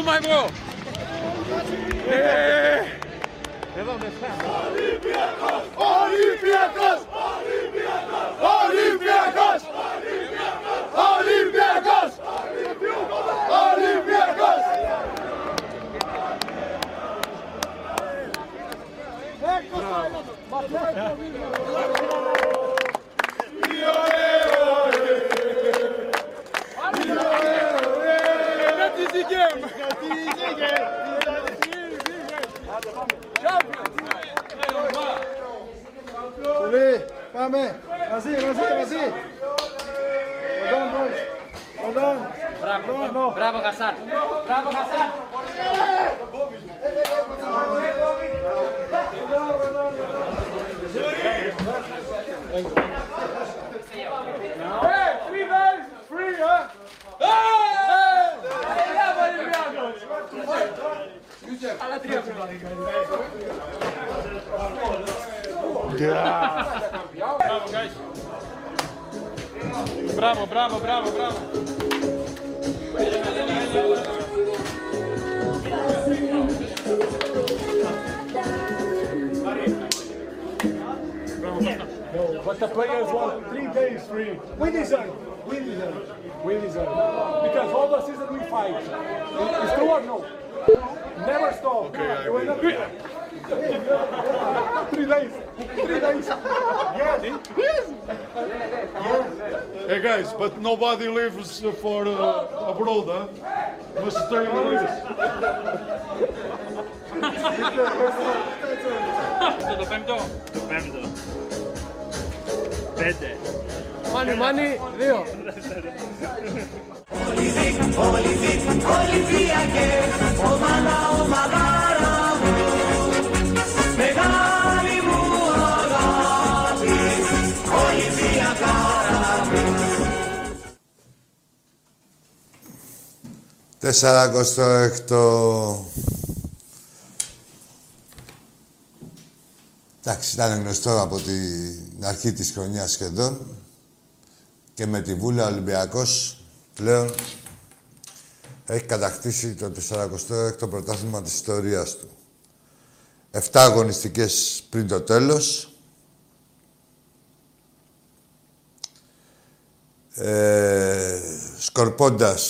Duma, irmão! Olympiacos! Olympiacos! Olympiacos! Olympiacos! Olympiacos! Olympiacos! The game. Πολύ, πάμε. Μαζί, μαζί, μαζί. Κοντών, boys. Κοντών. Μπράβο, μπράβο Χασάν. Μπράβο Bravo, guys. Bravo, bravo, bravo, bravo. But the players want three days free. We deserve. We deserve. We deserve. Because all the season we fight. It's true or no? Never stop. Okay, I will. Three days. Three days. Yes. Yes. yes. Hey guys, but nobody lives for uh, abroad, huh? Must stay in the To dopędą? Dopędą. Będę. Πέντε. Money, money, δύο. Τεσσαρακοστό έκτο. Εντάξει, ήταν γνωστό από την αρχή της χρονιάς σχεδόν και με τη Βούλα Ολυμπιακός πλέον έχει κατακτήσει το 46ο πρωτάθλημα της ιστορίας του. Εφτά αγωνιστικές πριν το τέλος. Ε, σκορπώντας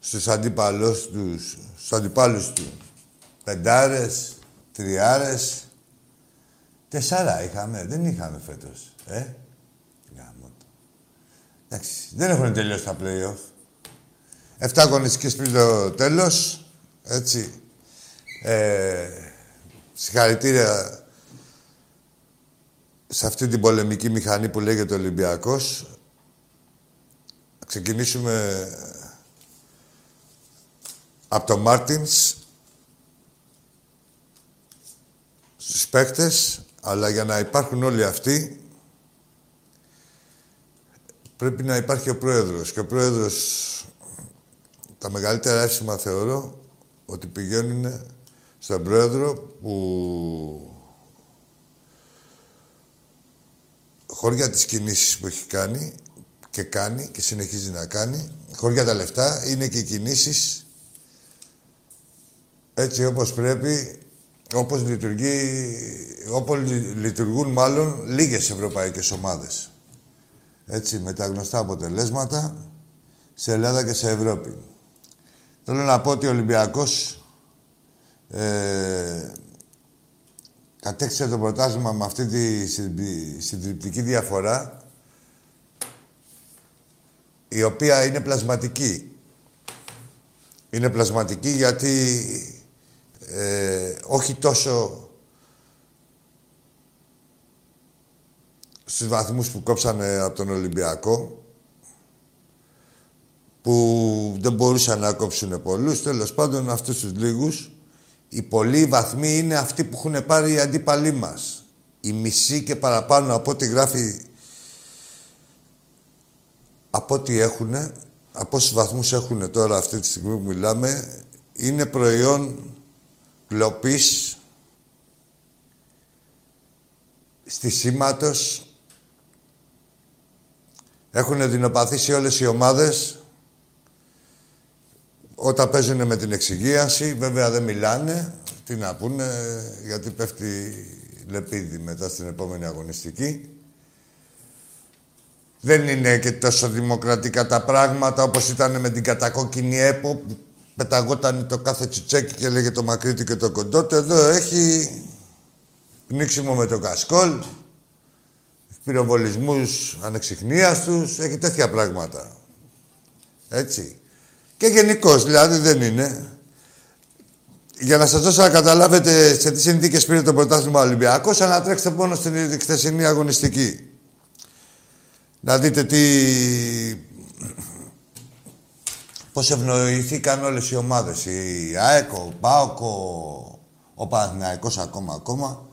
στους αντίπαλους τους, στους αντιπάλους του πεντάρες, τριάρες, τεσσάρα είχαμε, δεν είχαμε φέτος, ε. Γάμο το. Εντάξει, δεν έχουν τελειώσει τα play-off. Εφτά αγωνιστικές πριν το τέλος, έτσι. Ε, συγχαρητήρια σε αυτή την πολεμική μηχανή που λέγεται Ολυμπιακός. Να ξεκινήσουμε από το Μάρτινς στους παίκτες, αλλά για να υπάρχουν όλοι αυτοί πρέπει να υπάρχει ο πρόεδρος. Και ο πρόεδρος, τα μεγαλύτερα εύσημα θεωρώ ότι πηγαίνουν στον πρόεδρο που χωριά τις κινήσεις που έχει κάνει και κάνει και συνεχίζει να κάνει, χωριά τα λεφτά, είναι και οι κινήσεις έτσι όπως πρέπει, όπως, λειτουργεί, όπως λειτουργούν μάλλον λίγες ευρωπαϊκές ομάδες. Έτσι, με τα γνωστά αποτελέσματα σε Ελλάδα και σε Ευρώπη. Θέλω να πω ότι ο Ολυμπιακός ε, κατέκτησε το πρωτάθλημα με αυτή τη συντριπτική διαφορά η οποία είναι πλασματική. Είναι πλασματική γιατί ε, όχι τόσο στους βαθμούς που κόψανε από τον Ολυμπιακό που δεν μπορούσαν να κόψουν πολλούς, τέλος πάντων αυτούς τους λίγους οι πολλοί βαθμοί είναι αυτοί που έχουν πάρει οι αντίπαλοι μας. Η μισή και παραπάνω από ό,τι γράφει από ό,τι έχουν, από όσους βαθμούς έχουν τώρα αυτή τη στιγμή που μιλάμε, είναι προϊόν κλοπής στη σήματος. Έχουν δεινοπαθήσει όλες οι ομάδες όταν παίζουν με την εξυγίαση, βέβαια δεν μιλάνε. Τι να πούνε, γιατί πέφτει λεπίδι μετά στην επόμενη αγωνιστική. Δεν είναι και τόσο δημοκρατικά τα πράγματα όπως ήταν με την κατακόκκινη ΕΠΟ που πεταγόταν το κάθε τσιτσέκι και λέγε το μακρύτη και το κοντό Εδώ έχει πνίξιμο με το κασκόλ, πυροβολισμούς ανεξιχνίαστους, έχει τέτοια πράγματα. Έτσι. Και γενικώς, δηλαδή δεν είναι. Για να σας δώσω να καταλάβετε σε τι συνθήκες πήρε το πρωτάθλημα Ολυμπιακός, ανατρέξτε μόνο στην χθεσινή αγωνιστική. Να δείτε τι. Πώς ευνοηθήκαν όλες οι ομάδες. Η ΑΕΚΟ, ο ΠΑΟΚΟ, ο Παναθηναϊκός ακόμα ακόμα.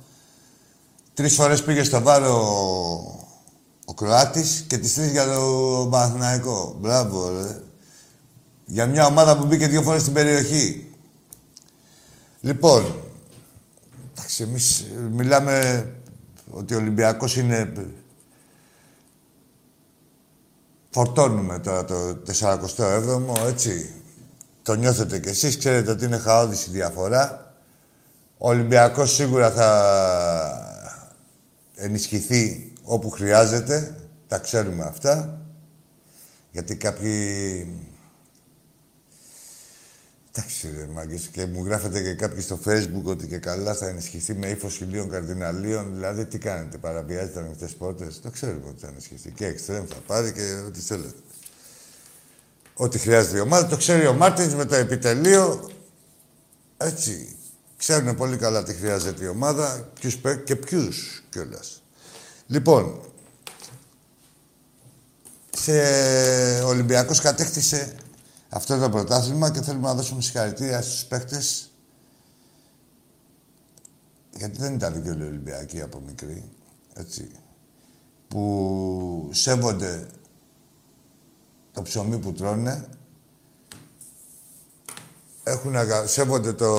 Τρεις φορές πήγε στο βάρο ο Κροάτης και τις τρεις για το Παναθηναϊκό. Μπράβο, ρε. Για μια ομάδα που μπήκε δύο φορές στην περιοχή. Λοιπόν, εντάξει, εμείς μιλάμε ότι ο Ολυμπιακός είναι... Φορτώνουμε τώρα το 47ο, έτσι. Το νιώθετε κι εσείς, ξέρετε ότι είναι χαόδηση η διαφορά. Ο Ολυμπιακός σίγουρα θα ενισχυθεί όπου χρειάζεται. Τα ξέρουμε αυτά. Γιατί κάποιοι Εντάξει, ρε μάγκες. Και μου γράφετε και κάποιοι στο facebook ότι και καλά θα ενισχυθεί με ύφος χιλίων καρδιναλίων. Δηλαδή, τι κάνετε, παραβιάζετε ανοιχτέ πόρτες. Το ξέρουμε ότι θα ενισχυθεί. Και εξτρέμ θα πάρει και ό,τι θέλετε. Ό,τι χρειάζεται η ομάδα. Το ξέρει ο Μάρτινς με το επιτελείο. Έτσι. Ξέρουν πολύ καλά τι χρειάζεται η ομάδα ποιους, και ποιους κιόλας. Λοιπόν, σε Ολυμπιακός κατέκτησε αυτό το πρωτάθλημα και θέλουμε να δώσουμε συγχαρητήρια στους παίχτες γιατί δεν ήταν και όλοι Ολυμπιακοί από μικροί, έτσι, που σέβονται το ψωμί που τρώνε, έχουν, σέβονται το,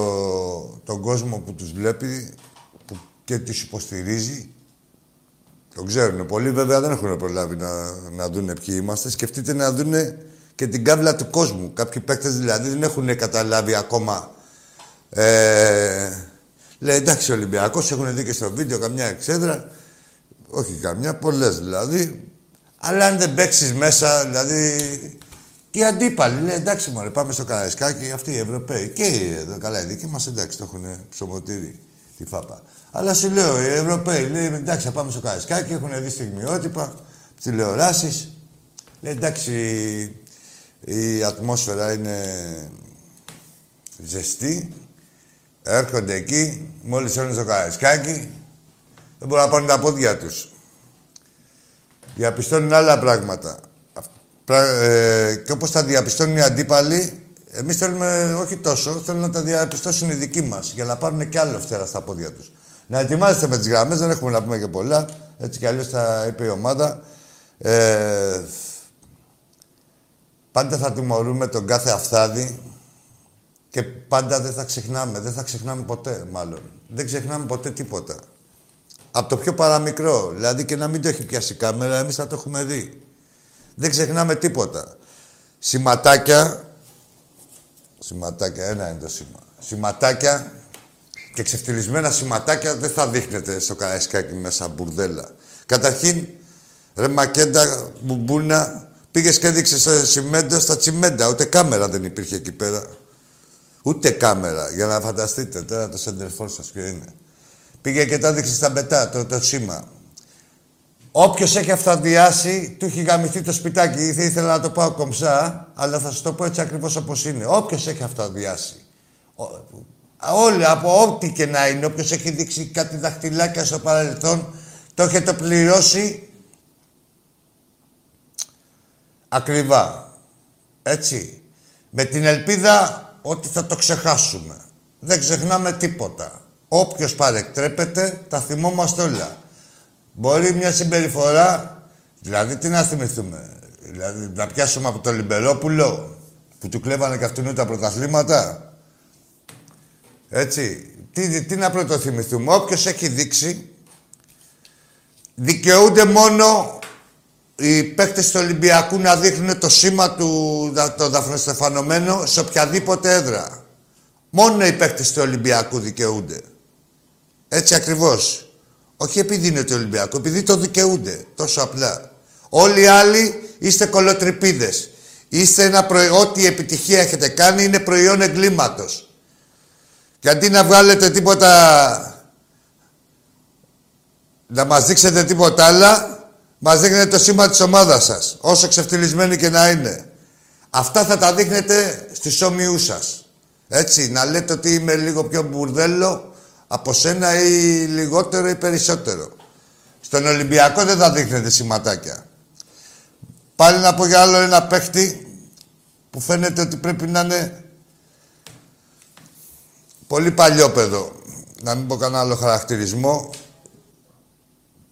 τον κόσμο που τους βλέπει που και τους υποστηρίζει. Το ξέρουν πολλοί, βέβαια δεν έχουν προλάβει να, να δουν ποιοι είμαστε. Σκεφτείτε να δούνε και την κάβλα του κόσμου. Κάποιοι παίκτες δηλαδή δεν έχουν καταλάβει ακόμα. Ε, λέει εντάξει, Ολυμπιακός έχουν δει και στο βίντεο καμιά εξέδρα. Όχι καμιά, πολλές δηλαδή. Αλλά αν δεν παίξεις μέσα, δηλαδή. Και οι αντίπαλοι λέει εντάξει, μωρέ, πάμε στο Καραϊσκάκι, αυτοί οι Ευρωπαίοι. Και εδώ καλά, οι δικοί μας εντάξει, το έχουν ψωμοτήρι τη φάπα. Αλλά σου λέω, οι Ευρωπαίοι λέει εντάξει, θα πάμε στο Καραϊσκάκι, έχουν δει στιγμιότυπα, τηλεοράσεις. Λέει εντάξει, η ατμόσφαιρα είναι ζεστή. Έρχονται εκεί, μόλις έρθουν στο καραϊσκάκι, δεν μπορούν να πάνε τα πόδια τους. Διαπιστώνουν άλλα πράγματα. Ε, και όπως τα διαπιστώνουν οι αντίπαλοι, εμείς θέλουμε όχι τόσο, θέλουμε να τα διαπιστώσουν οι δικοί μας, για να πάρουν και άλλο φτερά στα πόδια τους. Να ετοιμάζεστε με τις γραμμές, δεν έχουμε να πούμε και πολλά. Έτσι κι αλλιώς θα είπε η ομάδα. Ε, Πάντα θα τιμωρούμε τον κάθε αφθάδη και πάντα δεν θα ξεχνάμε. Δεν θα ξεχνάμε ποτέ, μάλλον. Δεν ξεχνάμε ποτέ τίποτα. Από το πιο παραμικρό. Δηλαδή και να μην το έχει πιάσει η κάμερα, εμείς θα το έχουμε δει. Δεν ξεχνάμε τίποτα. Σηματάκια. Σηματάκια, ένα είναι το σήμα. Σηματάκια και ξεφτυλισμένα σηματάκια δεν θα δείχνετε στο καραϊσκάκι μέσα μπουρδέλα. Καταρχήν, ρε Μακέντα, μπουμπούνα, πήγες και έδειξες σε σημέντο στα τσιμέντα. Ούτε κάμερα δεν υπήρχε εκεί πέρα. Ούτε κάμερα, για να φανταστείτε τώρα το σεντερφόρ σας ποιο είναι. Πήγε και το έδειξε στα μπετά, το, το σήμα. Όποιος έχει αυταδιάσει, του έχει γαμηθεί το σπιτάκι. Ήθελα να το πάω κομψά, αλλά θα σας το πω έτσι ακριβώς όπως είναι. Όποιος έχει αυταδιάσει. Όλοι, από ό,τι και να είναι, όποιος έχει δείξει κάτι δαχτυλάκια στο παρελθόν, το έχετε πληρώσει ακριβά. Έτσι. Με την ελπίδα ότι θα το ξεχάσουμε. Δεν ξεχνάμε τίποτα. Όποιος παρεκτρέπεται, τα θυμόμαστε όλα. Μπορεί μια συμπεριφορά, δηλαδή τι να θυμηθούμε, δηλαδή να πιάσουμε από το Λιμπερόπουλο που του κλέβανε και αυτού τα πρωταθλήματα. Έτσι. Τι, τι να πρωτοθυμηθούμε. Όποιος έχει δείξει, δικαιούνται μόνο οι παίκτες του Ολυμπιακού να δείχνουν το σήμα του το δαφνοστεφανωμένο σε οποιαδήποτε έδρα. Μόνο οι παίκτες του Ολυμπιακού δικαιούνται. Έτσι ακριβώς. Όχι επειδή είναι το Ολυμπιακό, επειδή το δικαιούνται. Τόσο απλά. Όλοι οι άλλοι είστε κολοτρυπίδες. Είστε ένα προϊόν, ό,τι επιτυχία έχετε κάνει είναι προϊόν εγκλήματος. Και αντί να βγάλετε τίποτα, να μας δείξετε τίποτα άλλα, μας δείχνετε το σήμα της ομάδας σας, όσο ξεφτυλισμένοι και να είναι. Αυτά θα τα δείχνετε στις όμοιούς σας. Έτσι, να λέτε ότι είμαι λίγο πιο μπουρδέλο από σένα ή λιγότερο ή περισσότερο. Στον Ολυμπιακό δεν θα δείχνετε σηματάκια. Πάλι να πω για άλλο ένα παίχτη που φαίνεται ότι πρέπει να είναι πολύ παλιόπαιδο. Να μην πω κανένα άλλο χαρακτηρισμό.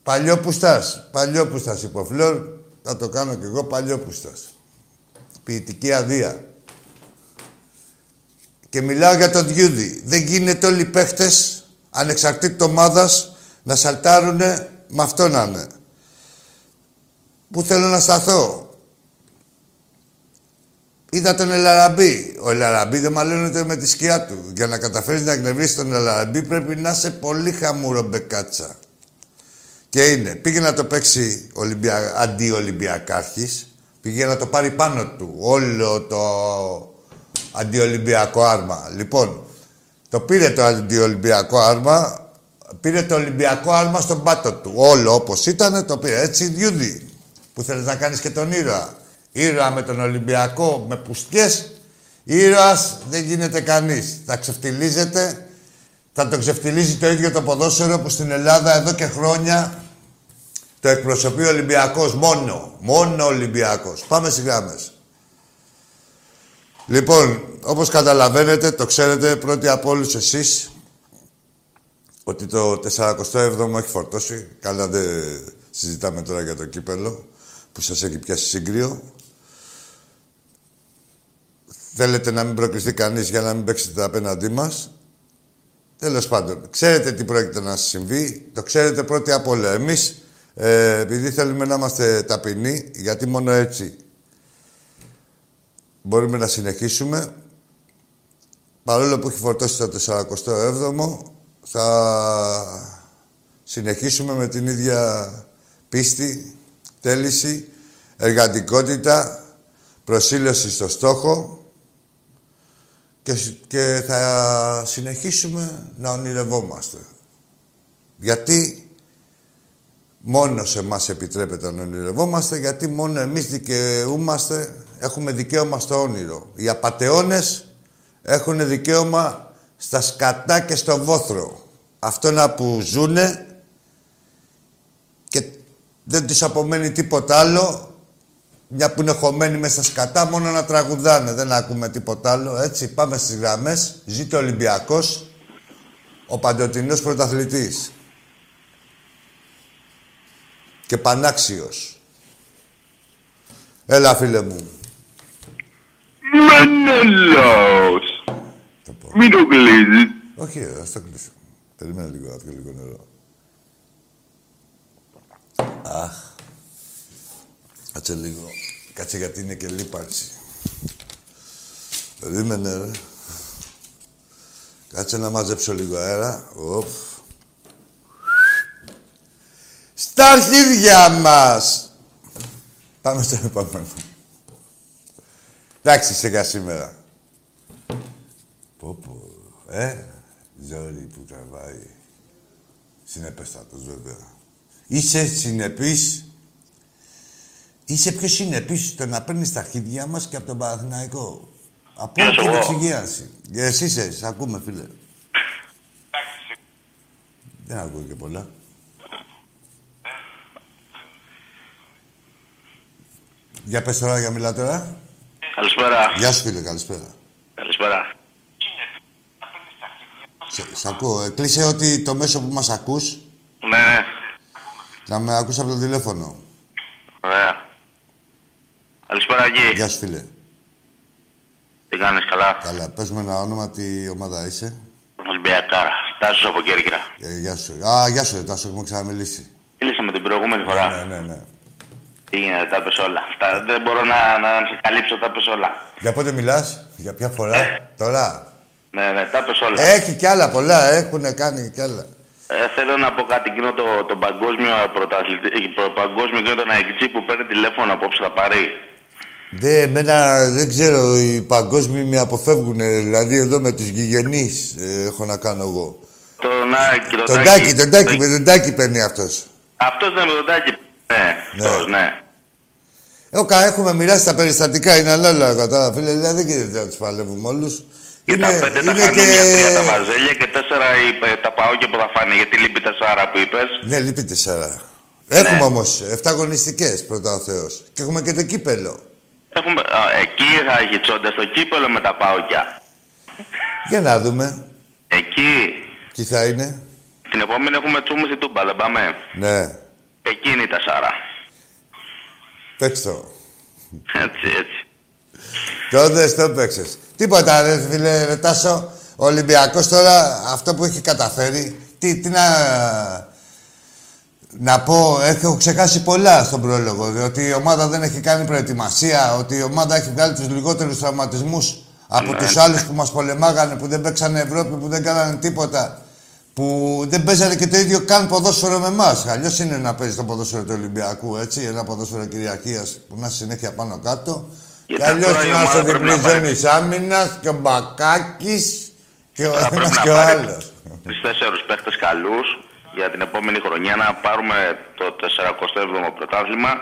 Παλιόπουστας. Παλιόπουστας υποφλόρ. Θα το κάνω κι εγώ παλιόπουστας. Ποιητική αδεία. Και μιλάω για τον Διούδη. Δεν γίνεται όλοι οι παίχτες, ανεξαρτήτως ομάδας, να σαλτάρουνε με αυτό να είναι. Πού θέλω να σταθώ; Είδα τον Ελαραμπή. Ο Ελαραμπή δεν μαλώνεται με τη σκιά του. Για να καταφέρεις να εκνευρίσει τον Ελαραμπή πρέπει να είσαι πολύ χαμούρο μπεκάτσα. Και είναι. Πήγε να το παίξει Ολυμπια... αντιολυμπιακάρχης. Πήγε να το πάρει πάνω του. Όλο το αντιολυμπιακό άρμα. Λοιπόν, το πήρε το αντιολυμπιακό άρμα. Πήρε το Ολυμπιακό άρμα στον πάτο του. Όλο όπως ήταν το πήρε. Έτσι, Διούδη, που θέλεις να κάνεις και τον ήρωα. Ήρωα με τον Ολυμπιακό, με πουστιές. Ήρωας δεν γίνεται κανείς. Θα ξεφτιλίζεται θα το ξεφτυλίζει το ίδιο το ποδόσφαιρο που στην Ελλάδα εδώ και χρόνια το εκπροσωπεί ο Ολυμπιακός μόνο. Μόνο ο Ολυμπιακός. Πάμε στις γράμμες. Λοιπόν, όπως καταλαβαίνετε, το ξέρετε πρώτοι από όλους εσείς ότι το 47ο έχει φορτώσει. Καλά δεν συζητάμε τώρα για το κύπελο που σας έχει πιάσει σύγκριο. Θέλετε να μην προκριστεί κανείς για να μην παίξετε απέναντί μας. Τέλος πάντων, ξέρετε τι πρόκειται να συμβεί. Το ξέρετε πρώτοι από όλα. Εμείς, ε, επειδή θέλουμε να είμαστε ταπεινοί, γιατί μόνο έτσι μπορούμε να συνεχίσουμε, παρόλο που έχει φορτώσει το 47ο, θα συνεχίσουμε με την ίδια πίστη, θέληση, εργατικότητα, προσήλωση στο στόχο και, και θα συνεχίσουμε να ονειρευόμαστε. Γιατί μόνο σε εμάς επιτρέπεται να ονειρευόμαστε, γιατί μόνο εμείς δικαιούμαστε, έχουμε δικαίωμα στο όνειρο. Οι απατεώνες έχουν δικαίωμα στα σκατά και στο βόθρο. Αυτό να που ζουνε και δεν τους απομένει τίποτα άλλο μια που είναι χωμένοι μέσα σκατά, μόνο να τραγουδάνε. Δεν ακούμε τίποτα άλλο. Έτσι, πάμε στις γραμμές. Ζήτω ο Ολυμπιακός, ο παντοτινός πρωταθλητής και πανάξιος. Έλα, φίλε μου. Μανολός. Μην το κλείσει. Όχι, ε, ας το κλείσω. Περίμενα λίγο, να λίγο νερό. Αχ. Κάτσε λίγο. Κάτσε γιατί είναι και λίπαρξη. Περίμενε, ρε. Κάτσε να μαζέψω λίγο αέρα. Στα αρχίδια μας! Πάμε στο επόμενο. Εντάξει, σιγά σήμερα. Πω, πω. Ε, ζόρι που τραβάει. Συνεπέστατος, βέβαια. Είσαι συνεπής. Είσαι πιο συνεπής στο να παίρνεις τα αρχίδια μας και από τον Παναθηναϊκό. Από όλη την εξυγίανση. Και εσύ είσαι, σε ακούμε, φίλε. Δεν ακούω και πολλά. Για πες τώρα, για μιλά τώρα. Καλησπέρα. Γεια σου, φίλε, καλησπέρα. Καλησπέρα. Σε, σ' ακούω. Ε, κλείσε ότι το μέσο που μας ακούς, Ναι, ναι. να με ακούς από το τηλέφωνο. Ωραία. Καλησπέρα εκεί. Γεια σου, φίλε. Τι κάνεις καλά; Καλά, πες με ένα όνομα, τι ομάδα είσαι. Ολυμπιακάρα. Τάσος από Κέρκυρα. Ε, γεια σου. Α, γεια σου, ρε, Τάσο, έχουμε ξαναμιλήσει. Μίλησαμε την προηγούμενη φορά. Ναι, ναι, ναι. Τι γίνεται, τα πες όλα. Αυτά, δεν μπορώ να, να σε καλύψω, τα πες όλα. Για πότε μιλάς, για ποια φορά, τώρα; Ναι, ναι, τα πες όλα. Έχει κι άλλα πολλά, έχουν κάνει κι άλλα. Ε, θέλω να πω κάτι εκείνο το, το παγκόσμιο πρωταθλητή, το παγκόσμιο εκείνο τον Αιγτζή που παίρνει τηλέφωνο απόψε θα πάρει. Δε, εμένα δεν ξέρω, οι παγκόσμιοι με αποφεύγουν. Δηλαδή εδώ με τους γηγενείς ε, έχω να κάνω εγώ. Τον Άκη, τον, Τον Τάκη, τον Τάκη, με τον Τάκη παίρνει αυτός. Αυτός δεν με τον Τάκη. Ναι, Ναι. αυτός, ναι. Εγώ κα, έχουμε μοιράσει τα περιστατικά, είναι άλλα κατά φίλε, δηλαδή δεν γίνεται να τους παλεύουμε όλους. Και τα πέντε τα χανούμια, τρία τα βαζέλια και τέσσερα είπε, τα παόκια που θα φάνε. Γιατί λείπει τεσσάρα που είπες. Ναι, λείπει τεσσάρα. Έχουμε όμως 7 αγωνιστικές πρώτα ο Θεός. Και έχουμε και το κύπελο. Έχουμε, α, εκεί θα έχει τσόντα στο κύπελο με τα παόκια. Για να δούμε. Εκεί, Τι θα είναι. την επόμενη έχουμε τσούμι στην Τούμπα, δεν πάμε. Ναι. Εκεί είναι η τεσσάρα. Παίξ' το. Έτσι, έτσι. Τότε το παίξες. Τίποτα ρε φίλε ρε, Τάσο. Ο Ολυμπιακός τώρα αυτό που έχει καταφέρει. Τι, τι να... Να πω, έχω ξεχάσει πολλά στον πρόλογο. Ότι η ομάδα δεν έχει κάνει προετοιμασία, ότι η ομάδα έχει βγάλει τους λιγότερους τραυματισμούς από Ναι. τους άλλους που μας πολεμάγανε, που δεν παίξανε Ευρώπη, που δεν κάνανε τίποτα. Που δεν παίζανε και το ίδιο καν ποδόσφαιρο με εμάς. Αλλιώς είναι να παίζει το ποδόσφαιρο του Ολυμπιακού, έτσι. Ένα ποδόσφαιρο κυριαρχίας που να είσαι συνέχεια πάνω κάτω. Και Γιατί αλλιώς τώρα η να ομάδα είσαι πρέπει να διπλής πάρει- ζώνης άμυνας και ο Μπακάκης και ο Θα ένας πρέπει και ο να πάρεις άλλος. τους τέσσερους παίχτες καλούς για την επόμενη χρονιά να πάρουμε το 47ο πρωτάθλημα.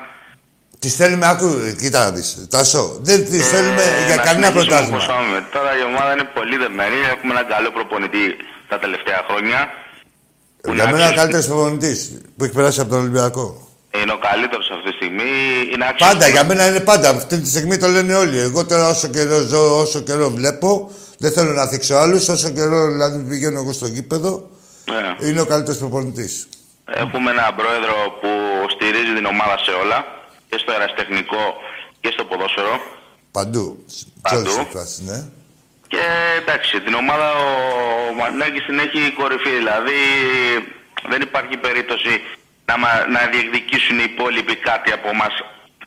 Τις θέλουμε, άκου, κοίτα να δεις, Τάσο. Δεν τις θέλουμε Ε, για να κανένα συνεχίσουμε πρωτάθλημα. όπως πάμε. Τώρα η ομάδα είναι πολύ δεμένη. Έχουμε έναν καλό προπονητή τα τελευταία χρόνια. που Για είναι μένα ο άξιος- καλύτερος προπονητής που έχει περάσει από τον Ολυμπιακό. Είναι ο καλύτερος αυτή τη στιγμή. Είναι άξιος Πάντα, που- για μένα είναι πάντα. Αυτή τη στιγμή το λένε όλοι. Εγώ τώρα όσο καιρό ζω, όσο καιρό βλέπω, δεν θέλω να θίξω άλλους. Όσο καιρό δηλαδή πηγαίνω εγώ στο γήπεδο, Ναι. είναι ο καλύτερος προπονητής. Έχουμε έναν πρόεδρο που στηρίζει την ομάδα σε όλα. Και στο αεραστεχνικό και στο ποδόσφαιρο. Παντού. Σε Παντού. όλες τις φάσεις, ναι. Και εντάξει, την ομάδα ο Μανέκης την έχει κορυφή. Δηλαδή δεν υπάρχει περίπτωση να, μα- να διεκδικήσουν οι υπόλοιποι κάτι από εμάς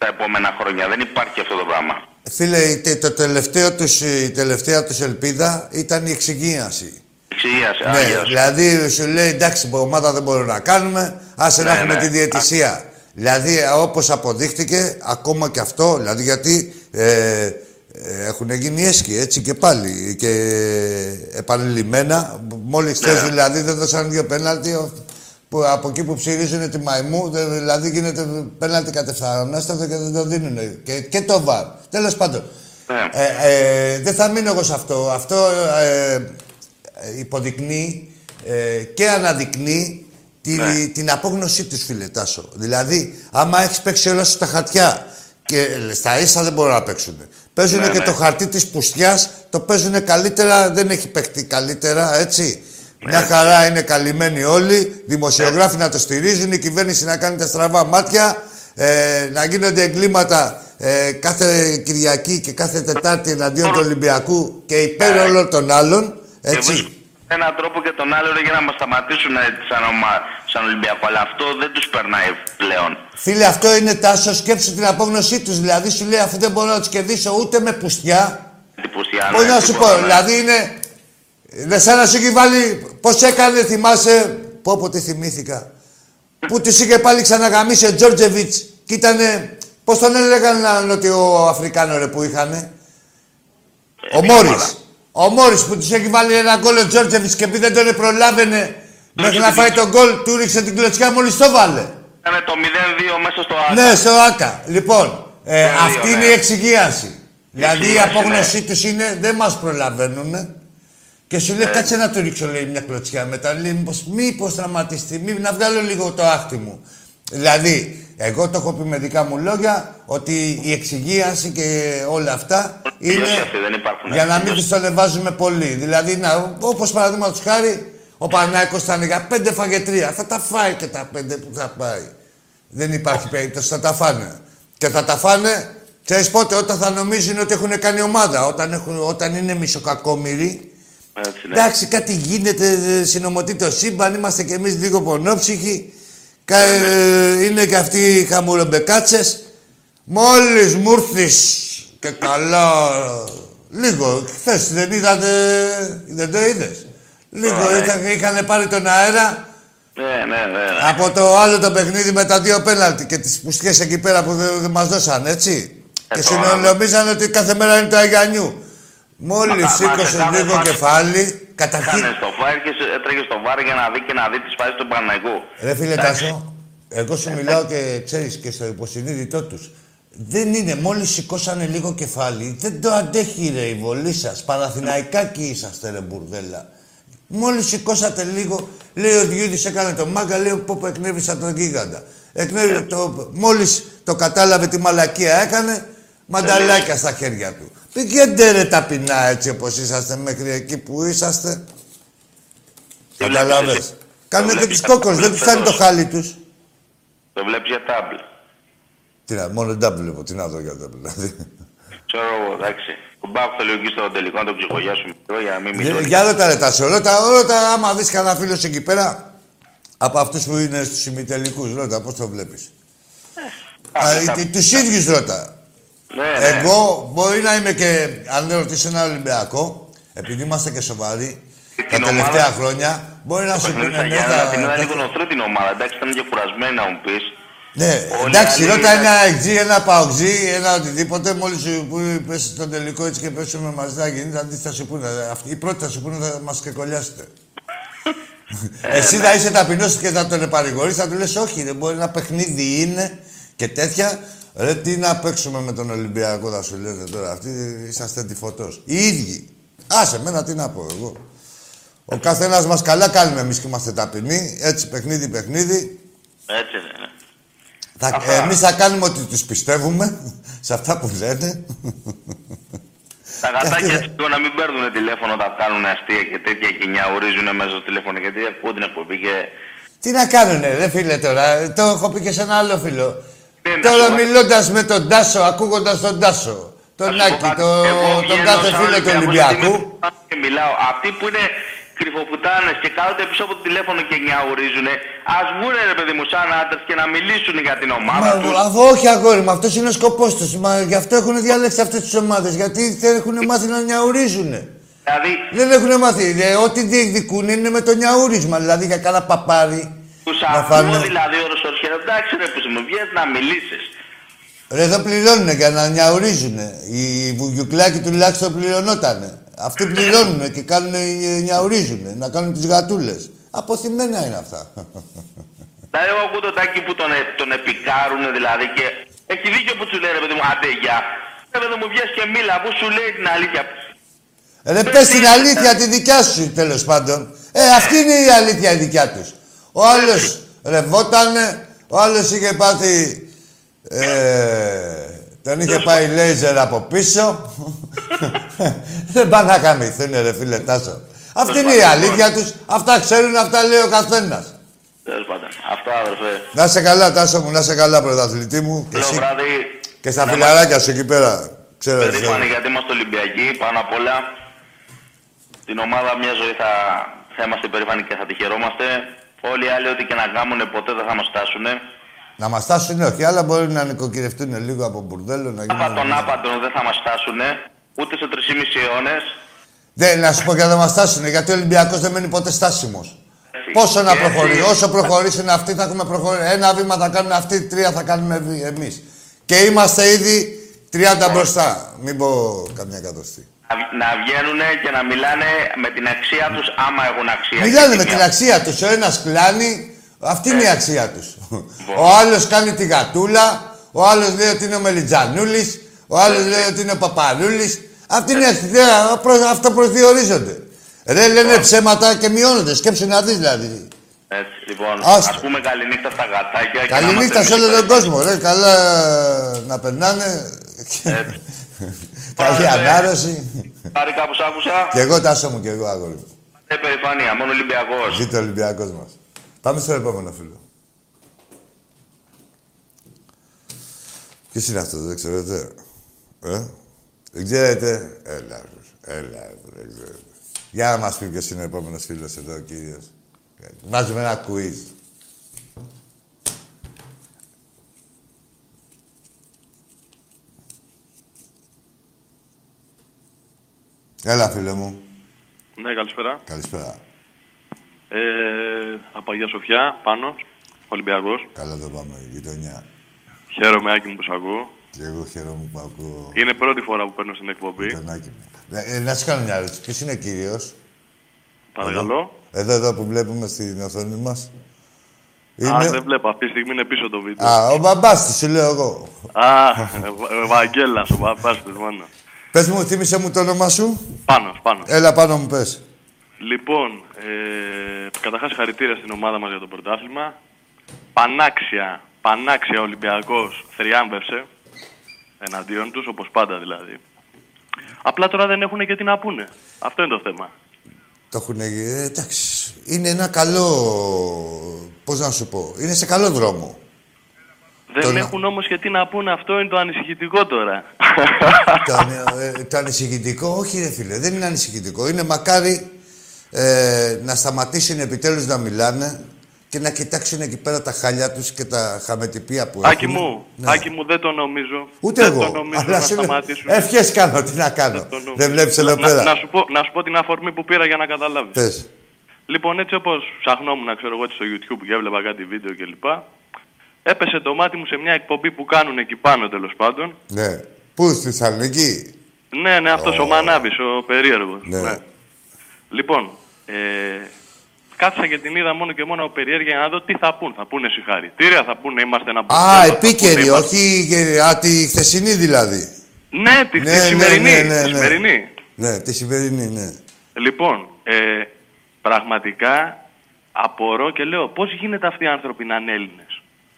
τα επόμενα χρόνια. Δεν υπάρχει αυτό το πράγμα. Φίλε, η τε- το τελευταίο τους, η τελευταία τους ελπίδα ήταν η εξυγίανση. Εξηγίασε. Ναι, Άγιος. δηλαδή σου λέει εντάξει, ομάδα δεν μπορούμε να κάνουμε, άσε να Ναι, έχουμε ναι. τη διαιτησία. Δηλαδή, όπως αποδείχτηκε, ακόμα και αυτό, δηλαδή γιατί ε, ε, έχουν γίνει έσχοι, έτσι και πάλι. Και επανειλημμένα, μόλις Ναι. θες δηλαδή δεν δώσαν δύο πέναλτι, ο- που, από εκεί που ψηρίζουν τη μαϊμού, δε- δηλαδή γίνεται πέναλτι κατευθανάστατο και δεν το δίνουν. Και, και το βαρ. Τέλος πάντων. Ναι. Ε, ε, δεν θα μείνω εγώ σε αυτό. Αυτό ε, ε, υποδεικνύει ε, και αναδεικνύει τη, Ναι. την απόγνωσή τους, φίλε Τάσο. Δηλαδή, άμα έχεις παίξει όλα σου τα χαρτιά και στα ίσα δεν μπορούν να παίξουν. Παίζουν Ναι, και ναι. το χαρτί της πουστιάς, το παίζουν καλύτερα, δεν έχει παίχτη καλύτερα, έτσι. Ναι. Μια χαρά είναι καλυμμένοι όλοι, δημοσιογράφοι να το στηρίζουν, η κυβέρνηση να κάνει τα στραβά μάτια, ε, να γίνονται εγκλήματα ε, κάθε Κυριακή και κάθε Τετάρτη εναντίον του Ολυμπιακού και υπέρ Ναι. όλων των άλλων, Και έτσι. Βρίσκ- έναν τρόπο και τον άλλο ρε, για να μας σταματήσουν ε, σαν, ομα... σαν Ολυμπιακό. Αλλά αυτό δεν τους περνάει πλέον. Φίλε, αυτό είναι τάσος. Σκέψου την απόγνωσή τους. Δηλαδή σου λέει αφού δεν μπορώ να τους κερδίσω ούτε με πουστιά. Εντυπωσιά, Πώς ναι, να σου πω, τίποτα, ναι. δηλαδή είναι. Δεν σαν να σου έχει βάλει. Πώς έκανε, θυμάσαι. Πω πω τι θυμήθηκα. που του είχε πάλι ξαναγαμίσει ο Τζόρτζεβιτς και ήταν. Πώς τον έλεγαν έναν Νότιο Αφρικάνο ρε που είχανε; Ο μια Μόρις. Φορά. Ο Μόρις που τους έχει βάλει ένα γκολ ο Τζόρτζεβιτ και επειδή δεν τον προλάβαινε μέχρι να φάει τον γκολ, του ρίξε την κλωτσιά μόλις το βάλε. Ήταν το 0-2 μέσα στο Άκα. Ναι, στο ΑΚΑ. Λοιπόν, ε, Πολύ αυτή ωραία. είναι η εξυγίαση. Δηλαδή η εξυγίαση, απόγνωσή τους είναι δεν μας προλαβαίνουν. Και σου Ε. λέει, κάτσε να του ρίξω λέει, μια κλωτσιά μετά. Λέει, μήπως, μήπως τραυματιστεί, μήπως να βγάλω λίγο το άχτι μου. Δηλαδή, εγώ το έχω πει με δικά μου λόγια ότι η εξυγίαση και όλα αυτά είναι Τελειώσει αυτή, δεν υπάρχουν. για να μην Τελειώσει. τους το ανεβάζουμε πολύ. Δηλαδή, να, όπως παραδείγματος χάρη, ο Παναγιώτος θα είναι για πέντε φαγετρία. Θα τα φάει και τα πέντε που θα πάει. Δεν υπάρχει περίπτωση, θα τα φάνε. Και θα τα φάνε, ξέρεις πότε, όταν θα νομίζουν ότι έχουν κάνει ομάδα. Όταν, έχουν, όταν είναι μισοκακόμοιροι. Έτσι, ναι. Εντάξει, κάτι γίνεται, ε, συνομωτεί το σύμπαν, είμαστε κι εμείς λίγο πονόψυχοι. Κα- ε, είναι και αυτοί οι χαμουρομπεκάτσες. Μόλις μου έρθεις και καλά, λίγο, χθες δεν είδατε, δεν το είδες. Λίγο, Ωραία. είχαν, είχαν πάρει τον αέρα Ναι, ναι, ναι. ναι. από το άλλο το παιχνίδι με τα δύο πέναλτι και τις πουστιές εκεί πέρα που δεν, δεν μας δώσαν, έτσι. Ε, και τώρα, συνομίζαν ότι κάθε μέρα είναι το Αγιανιού. Μόλις Μα, σήκωσε μα, λίγο μα, κεφάλι, καταρχήν... Κάνε στο φάρ και σε- έτρεχε στο βάρ για να δει και να δει τις φάσεις του Παναγικού. Ρε φίλε Εντάξει. Τάσο, εγώ σου μιλάω και ξέρεις και στο υποσυνείδητό τους. Δεν είναι, μόλις σηκώσανε λίγο κεφάλι, δεν το αντέχει ρε η βολή σας. Παναθηναϊκάκοι είσαστε ρε μπουρδέλα. Μόλις σηκώσατε λίγο, λέει ο Διούδης έκανε το μάγκα, λέει πω πω εκνεύρισα τον γίγαντα. Εκνεύρισα το, μόλις το κατάλαβε τι μαλακία έκανε, μανταλάκια στα χέρια του. Πηγαίνετε ρε ταπεινά έτσι όπως είσαστε μέχρι εκεί που είσαστε. Τι βλέπεις Καταλάβες. εσύ; Κάνουν Το και βλέπεις τους κόκκους, δεν για τους κάνει το τάμπλ. χάλι τους. Το βλέπεις για τάμπλ. Τι να, μόνο double βλέπω, τι να δω για double. δηλαδή. Ξέρω εγώ, εντάξει. Κουμπάκου το λίγο εκεί στο τελικό να το ψυχογιάσουμε μικρό για να μην Για- μιλώ. Για ρώτα ρε Τάσο, ρώτα, ρώτα άμα δεις κανένα φίλο σου εκεί πέρα από αυτούς που είναι στους ημιτελικούς, ρώτα, πώς το βλέπεις. Α, ε, Τους ίδιους ρώτα. Ναι, ναι. Εγώ μπορεί να είμαι και, αν ρωτήσω ένα Ολυμπιακό, επειδή είμαστε και σοβαροί, τα Την τελευταία ομάδα- χρόνια, μπορεί να Το σου παιχνίδι πούνε στα ναι, Γιάννενα την είδα θα- λίγο νοθρό την ομάδα. Εντάξει, ήταν και κουρασμένη να μου πεις. Ναι, Όλοι εντάξει, οι άλλοι ρώτα ήταν- ένα εξή, ένα παοξή, ένα οτιδήποτε. Μόλις σου που πέσει στον τελικό έτσι και πέσουμε μαζί, θα γίνει. Θα δεις, θα σου πούνε. Αυτοί, οι πρώτοι θα σου πούνε θα μας ξεκολλιάσετε. Εσύ θα είσαι ταπεινός και θα τον παρηγορεί, θα του λες: Όχι, δεν μπορεί ένα παιχνίδι είναι και τέτοια. Ρε, τι να παίξουμε με τον Ολυμπιακό, θα σου λένε τώρα. Αυτοί είσαστε τυφωτό. Οι ίδιοι. Άσε, μένα τι να πω εγώ. Ο καθένας μας καλά κάνουμε εμείς και είμαστε ταπεινοί. Έτσι, παιχνίδι, παιχνίδι. Έτσι, ναι. ναι. Θα, Αυτά. εμείς θα κάνουμε ότι τους πιστεύουμε σε αυτά που λένε. Τα γατάκια αυτή- έτσι λίγο να μην παίρνουν τηλέφωνο όταν κάνουν αστεία και τέτοια και νιαουρίζουν μέσα στο τηλέφωνο γιατί ακούω την εκπομπή και. Τι να κάνουνε, ρε φίλε τώρα. Το έχω πει και σε ένα άλλο φίλο. Ναι, να τώρα σου πω- μιλώντας με τον Τάσο, ακούγοντας τον Τάσο, τον Να σου πω Άκη, κάτι. το, Εγώ τον βγαίνω κάθε σαν φίλο του Ολυμπιακός, Ολυμπιακού. γιατί είμαι Και μιλάω. Αυτοί που είναι κρυφοπουτάνες και κάθονται πίσω από το τηλέφωνο και νιαουρίζουν, ας βγουν ρε παιδί μου σαν άντρες και να μιλήσουν για την ομάδα Μα, τους. αφού όχι αγόρι μου, αυτός είναι ο σκοπός τους. Μα γι' αυτό έχουν διαλέξει αυτές τις ομάδες, γιατί δεν έχουν μάθει να νιαουρίζουν. Δηλαδή, Δεν έχουν μάθει. Ε, ό,τι διεκδικούν είναι με το νιαούρισμα, δηλαδή για κάνα παπάρι. Τους να ακούω φάνε- δηλαδή ώρες ώρες και εντάξει ρε που μου βγες να μιλήσεις. Ρε, εδώ πληρώνουν για να νιαουρίζουν. Οι βουγιουκλάκοι τουλάχιστον πληρωνότανε. Αυτοί πληρώνουν και κάνουν, νιαουρίζουν, να κάνουν τις γατούλες. Αποθυμένα είναι αυτά. Δηλαδή, εγώ ακούω τον Τάκη που τον, ε- τον επικάρουν δηλαδή και έχει δίκιο που σου λέει ρε παιδί μου, άντε γεια. Ρε παιδί μου, βγες και μίλα, που σου λέει την αλήθεια. Ρε, πες την αλήθεια τη δικιά σου, τέλος πάντων. Ε, αυτή είναι η αλήθεια η δικιά τους. Ο άλλος ρευότανε, ο άλλος είχε πάθει... Ε, τον είχε πάει λέιζερ από πίσω. Δεν πάνε να καμηθούν, ρε φίλε Τάσο. Αυτή είναι η αλήθεια τους. Αυτά ξέρουν, αυτά λέει ο καθένας. Τέλος πάντων. Αυτά, αδερφέ. Να σε καλά, Τάσο μου, να σε καλά, πρωταθλητή μου. Και, Καλό εσύ, βράδυ. και στα Να φιλαράκια σου εκεί πέρα. Ξέρω, είμαστε εσύ. περήφανοι γιατί είμαστε Ολυμπιακοί, πάνω απ' όλα. Την ομάδα μια ζωή θα, θα είμαστε περήφανοι και θα τη χαιρόμαστε. Όλοι οι άλλοι, ό,τι και να κάνουν, ποτέ δεν θα μας φτάσουν. Να μας φτάσουν όχι, αλλά μπορεί να νοικοκυρευτούν λίγο από μπουρδέλο. Να γίνουν... Άπατον άπατον δεν θα μας φτάσουν. Ούτε σε 3,5 αιώνες. Δεν, να σου πω και να μας φτάσουν, γιατί ο Ολυμπιακός δεν μένει ποτέ στάσιμος. Πόσο να Και- προχωρήσει, όσο προχωρήσουν αυτοί θα έχουμε προχωρήσει. Ένα βήμα θα κάνουν αυτοί, τρία θα κάνουμε εμείς. Και είμαστε ήδη 30 μπροστά. Μην πω καμιά εκατοστή. Να, να βγαίνουν και να μιλάνε με την αξία τους, άμα έχουν αξία. Μιλάνε Και με τιμή. την αξία τους. Ο ένας κλάνει, αυτή είναι η αξία τους. Ο άλλος κάνει τη γατούλα, ο άλλος λέει ότι είναι ο Μελιτζανούλης, ο άλλος λέει ότι είναι ο Παπαρούλης. Αυτή είναι η αξία, προ- αυτό προσδιορίζονται. Ρε λένε ψέματα και μειώνονται. Σκέψου να δεις δηλαδή. Έτσι, λοιπόν, Άστο. ας πούμε καληνύχτα στα γατάκια. και να Καληνύχτα είμαστε σε όλο εμείς τον κόσμο, ρε. Καλά να περνάνε. Έτσι. Καλή Πάμε. ανάρρωση. Χάρηκα που σ' άκουσα. Κι εγώ τάσο μου, κι εγώ αγόρι μου. Ε, περηφανία, μόνο Ολυμπιακός. Ζήτω ο Ολυμπιακός μας. Πάμε στο επόμενο φίλο. Ποιος είναι αυτός, δεν ξέρετε. Ε; Δεν ξέρετε. Έλα, ρε, έλα, ρε, δεν ξέρετε. Για να μας πει ποιος είναι ο επόμενος φίλος εδώ, ο κύριος. Βάζουμε ένα quiz. Έλα, φίλε μου. Ναι, καλησπέρα. Καλησπέρα. Ε, από Αγία Σοφιά, πάνω, Ολυμπιακός. Καλά το πάμε, γειτονιά. Χαίρομαι, Άκη μου, που σ' ακούω. Και εγώ χαίρομαι που ακούω Είναι πρώτη φορά που παίρνω στην εκπομπή. τον Άκη μου. Ε, ε, να σου κάνω μια ερώτηση. Ποιος είναι κύριος; Παρακαλώ. Εδώ, εδώ που βλέπουμε στην οθόνη μας. Α, δεν βλέπω. Αυτή τη στιγμή είναι πίσω το βίντεο. Α, ο μπαμπάς της, σου λέω εγώ. Α, ο Βαγγέλας, ο παπάς της, μόνο. Πες μου, θύμισε μου το όνομα σου. Πάνω, πάνω. Έλα πάνω μου πες. Λοιπόν, ε, καταρχάς συγχαρητήρια στην ομάδα μας για το πρωτάθλημα. Πανάξια, πανάξια ο Ολυμπιακός θριάμβευσε εναντίον τους, όπως πάντα δηλαδή. Απλά τώρα δεν έχουν και τι να πούνε. Αυτό είναι το θέμα. Το έχουν... Ε, εντάξει. Είναι ένα καλό... Πώς να σου πω. Είναι σε καλό δρόμο. Δεν Το να- έχουν όμως και τι να πούνε, αυτό είναι το ανησυχητικό τώρα. το, ανε- ε, το ανησυχητικό, όχι ρε φίλε, δεν είναι ανησυχητικό. Είναι μακάρι ε, να σταματήσουν επιτέλους να μιλάνε και να κοιτάξουν εκεί πέρα τα χαλιά τους και τα χαμετυπία που Άκη έχουν. μου, Ναι. Άκη μου, δεν το νομίζω. Ούτε δεν εγώ. το νομίζω Αλλά να σου λέω, σταματήσουν. Ευχές κάνω, τι να κάνω. Δεν το νομίζω. Δεν βλέπεις εδώ Να- πέρα. Να, σου πω, να σου πω την αφορμή που πήρα για να καταλάβεις. Πες. Λοιπόν, έτσι όπως ψαχνόμουν, ξέρω εγώ, έτσι στο YouTube και έβλεπα κάτι βίντεο κλπ. Έπεσε το μάτι μου σε μια εκπομπή που κάνουν εκεί πάνω τέλος πάντων. Ναι. Πού, στη Θεσσαλονίκη; Ναι, ναι, αυτός ο Μανάβης, ο περίεργος. Ναι. Λοιπόν, ε, κάθισα και την είδα μόνο και μόνο από περιέργεια για να δω τι θα πούν. Θα πούνε συγχαρητήρια, θα πούνε είμαστε ένα Α, μπουρδέλο, θα επίκαιρη, πούνε είμαστε- όχι α, τη χθεσινή δηλαδή. Ναι, τη, Ναι, τη ναι, σημερινή. ναι, ναι, τη ναι. σημερινή. Ναι, τη σημερινή, ναι. Λοιπόν, ε, πραγματικά απορώ και λέω πώς γίνεται αυτοί οι άνθρωποι να είναι Έλληνες;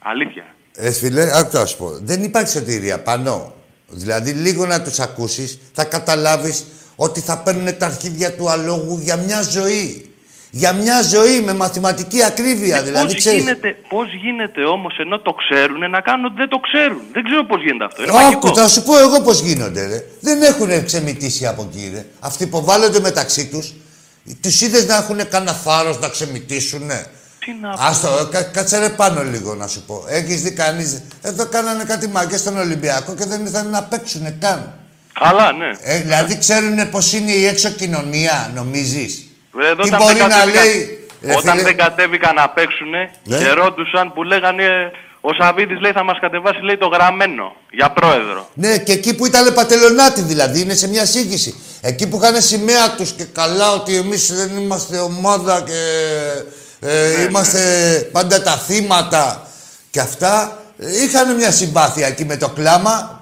Αλήθεια. Ε, φίλε, άκου να σου πω. Δεν υπάρχει σωτηρία πανώ. Δηλαδή, λίγο να τους ακούσεις, θα καταλάβεις ότι θα παίρνουν τα αρχίδια του αλόγου για μια ζωή. Για μια ζωή με μαθηματική ακρίβεια. δηλαδή, πώς, ξέρεις. γίνεται, πώς γίνεται όμως ενώ το ξέρουν να κάνουν ότι δεν το ξέρουν. Δεν ξέρω πώς γίνεται αυτό. Είναι Άκου, μαγικό. θα σου πω εγώ πώς γίνονται, ρε. Δεν έχουν ξεμητήσει από εκεί, ρε. Αυτοί που βάλλονται μεταξύ τους, τους είδες να έχουν κανένα θάρρος να ξεμητήσουνε; Τι να πω. Άστο, ε, κα, κάτσε ρε πάνω λίγο να σου πω. Έχεις δει κανείς... Εδώ κάνανε κάτι μαγκές στον Ολυμπιακό και δεν ήθελαν να παίξουνε καν. Καλά, ναι. Ε, δηλαδή ξέρουν πώς είναι η έξω κοινωνία, νομίζεις; Ρε, Εδώ Τι όταν μπορεί δεν να κατέβηκαν- λέει, ρε Όταν φίλε; δεν κατέβηκαν να παίξουνε Ναι. και ρώτουσαν που λέγανε ο Σαββίδης λέει θα μας κατεβάσει λέει το γραμμένο για πρόεδρο. Ναι, και εκεί που ήταν πατελονάτι δηλαδή, είναι σε μια σύγκριση. Εκεί που είχαν σημαία τους και καλά ότι εμείς δεν είμαστε ομάδα και ε, Ναι, είμαστε πάντα τα θύματα και αυτά, ε, είχαν μια συμπάθεια εκεί με το κλάμα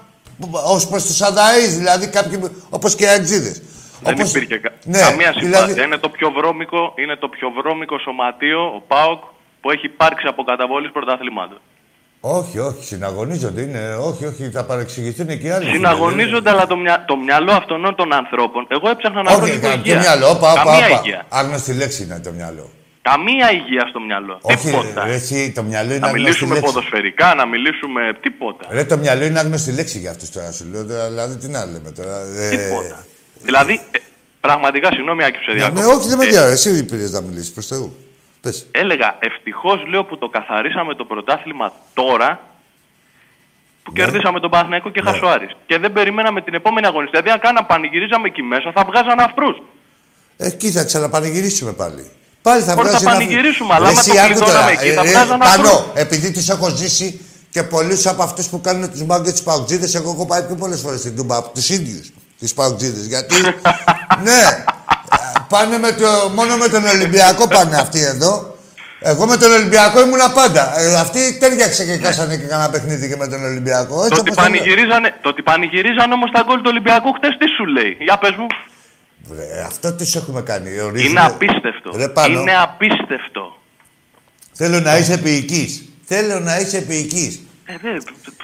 ως προς τους αδαείς, δηλαδή κάποιοι που- όπως και οι αγτζίδες. Δεν Όπως- υπήρχε κα... Ναι, καμία συμπάθεια. δηλαδή- Είναι, το πιο βρώμικο, είναι το πιο βρώμικο σωματείο, ο ΠΑΟΚ, που έχει υπάρξει από καταβολής πρωταθλημάτων. Όχι, όχι, συναγωνίζονται. Είναι, όχι, όχι, θα παρεξηγηθούν και οι άλλοι. Συναγωνίζονται, αλλά το, μυα... το μυαλό αυτών των ανθρώπων. Εγώ έψαχνα να βρω Όχι, λίγο το υγεία. μυαλό, πα, πα, Καμία πα. υγεία. Άγνωστη λέξη είναι το μυαλό. Καμία υγεία στο μυαλό. Όχι, τίποτα. ρε, εσύ, το μυαλό είναι να άγνωστη μιλήσουμε λέξη. ποδοσφαιρικά, να μιλήσουμε τίποτα. Ρε, το μυαλό είναι άγνωστη λέξη για αυτούς τώρα, σου λέω. τώρα, Δηλαδή, τι να λέμε τώρα. Ε, Τίποτα. Δηλαδή, ε, Πραγματικά, συγγνώμη, Άκη Ναι, Ψεδιακό. ναι, όχι, δεν με διάρκεια. Εσύ πήρες να μιλήσεις προς Θεού. Πες. Έλεγα, ευτυχώς λέω που το καθαρίσαμε το πρωτάθλημα τώρα που κερδίσαμε τον Παναθηναϊκό και Ναι. Χασουάρης. Και δεν περιμέναμε την επόμενη αγωνιστή. Δηλαδή, αν κάναμε πανηγυρίζαμε εκεί μέσα, θα βγάζαν αφρούς. Εκεί θα ξαναπανηγυρίσουμε πάλι. Πάλι θα Μπορείς βγάζει να ένα- πανηγυρίσουμε, αλλά Ρε, άμα εσύ, το άκου κλειδώναμε τώρα, εκεί, ε, θα ε, βγάζαν Πανώ, αφρούς. επειδή τους έχω ζήσει και πολλούς από αυτούς που κάνουν τους μάγκε του παουτζίδες, εγώ έχω πάει πιο πολλές φορές στην Τούμπα από τους ίδιους του παουτζίδες. Γιατί. ναι, ε, πάνε με το, μόνο με τον Ολυμπιακό πάνε αυτοί εδώ. Εγώ με τον Ολυμπιακό ήμουνα πάντα. Ε, αυτοί τέριαξε και κάσανε και κανένα παιχνίδι και με τον Ολυμπιακό. Έτσι Το ότι, όπως το λέω. πανηγυρίζανε, το ότι πανηγυρίζαν όμως τα γκολ του Ολυμπιακού χτες τι σου λέει; Για πες μου. Βρε, αυτό τι σου έχουμε κάνει. Ορίζουμε- Είναι απίστευτο. Ρε, πάνω. Είναι απίστευτο. Θέλω να είσαι επίοικης. Θέλω να είσαι επίοικης. Ε, δε,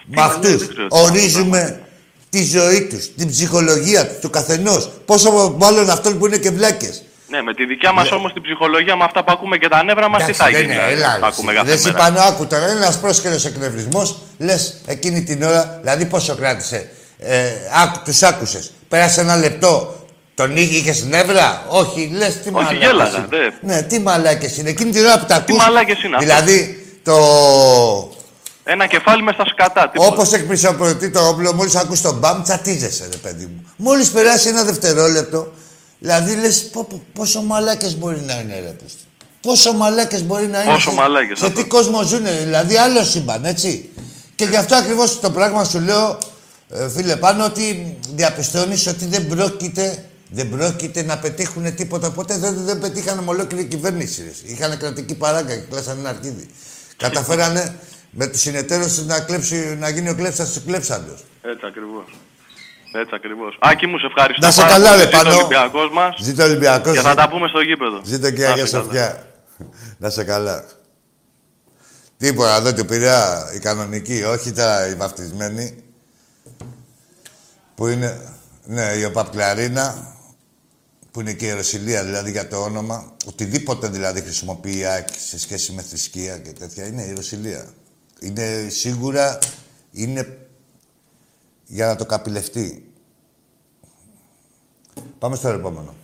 Με αυτούς ορίζουμε τη ζωή τους, την ψυχολογία τους, του καθενός. Πόσο μάλλον αυτών που είναι και βλάκες. Ναι, με τη δικιά μας όμως την ψυχολογία, με αυτά που ακούμε και τα νεύρα μας, τι θα γίνει. δηλαδή, έλα. θα ακούμε Δεν κάθε σου μέρα. πάνω, άκου τώρα. Ένας πρόσκαιρος εκνευρισμός, λες εκείνη την ώρα, δηλαδή πόσο κράτησε. Ε, άκου, τους άκουσες. Πέρασε ένα λεπτό. Τον είχες νεύρα; Όχι, λες τι μαλάκες γέλαγα, είναι. δε. Ναι, τι μαλάκες είναι. Εκείνη την ώρα που τα ακούς, μαλάκες είναι αυτό. Δηλαδή το. Ένα κεφάλι μες στα σκατά. τίποτα. Όπως εκπροσωπητεί το όπλο, μόλις ακούς τον μπαμ, τσατίζεσαι, ρε παιδί μου. Μόλις περάσει ένα δευτερόλεπτο, δηλαδή λες πόσο μαλάκες μπορεί να είναι, ρε παιδί. Πόσο μαλάκες μπορεί να είναι. Πόσο σε- μαλάκες, Σε αυτό. τι κόσμο ζουν, δηλαδή άλλο σύμπαν, έτσι. Και γι' αυτό ακριβώς το πράγμα σου λέω, ε, φίλε, πάνω ότι διαπιστώνεις ότι δεν πρόκειται, δεν πρόκειται να πετύχουν τίποτα. Ποτέ δεν, δεν πετύχανε με ολόκληρη κυβέρνηση. ρε. Είχαν κρατική παράγκα και κλάσανε ένα αρχίδι. Καταφέρανε με τους συνεταίρους τους να, κλέψει, να γίνει ο κλέψας του κλέψαντος. Έτσι ακριβώς. Έτσι ακριβώς. Άκη μου, σε ευχαριστώ. Να σε πάρα καλά, πολύ. ρε Ζήτω ο πάνω. Ολυμπιακός μας Ζήτω Ολυμπιακός. Και θα τα πούμε στο γήπεδο. Ζήτω και η Να Αγία είσαι καλά. Σοφιά. Να σε καλά. Τίποτα εδώ του Πειραιά, η κανονική, όχι τα οι βαφτισμένοι. Που είναι, ναι, η Οπαπκλαρίνα, που είναι και η Ιεροσιλία δηλαδή για το όνομα. Οτιδήποτε δηλαδή χρησιμοποιεί η ΑΕΚ σε σχέση με θρησκεία και τέτοια, είναι η Ιεροσιλία. Είναι σίγουρα, είναι για να το καπηλευτεί. Πάμε στο επόμενο.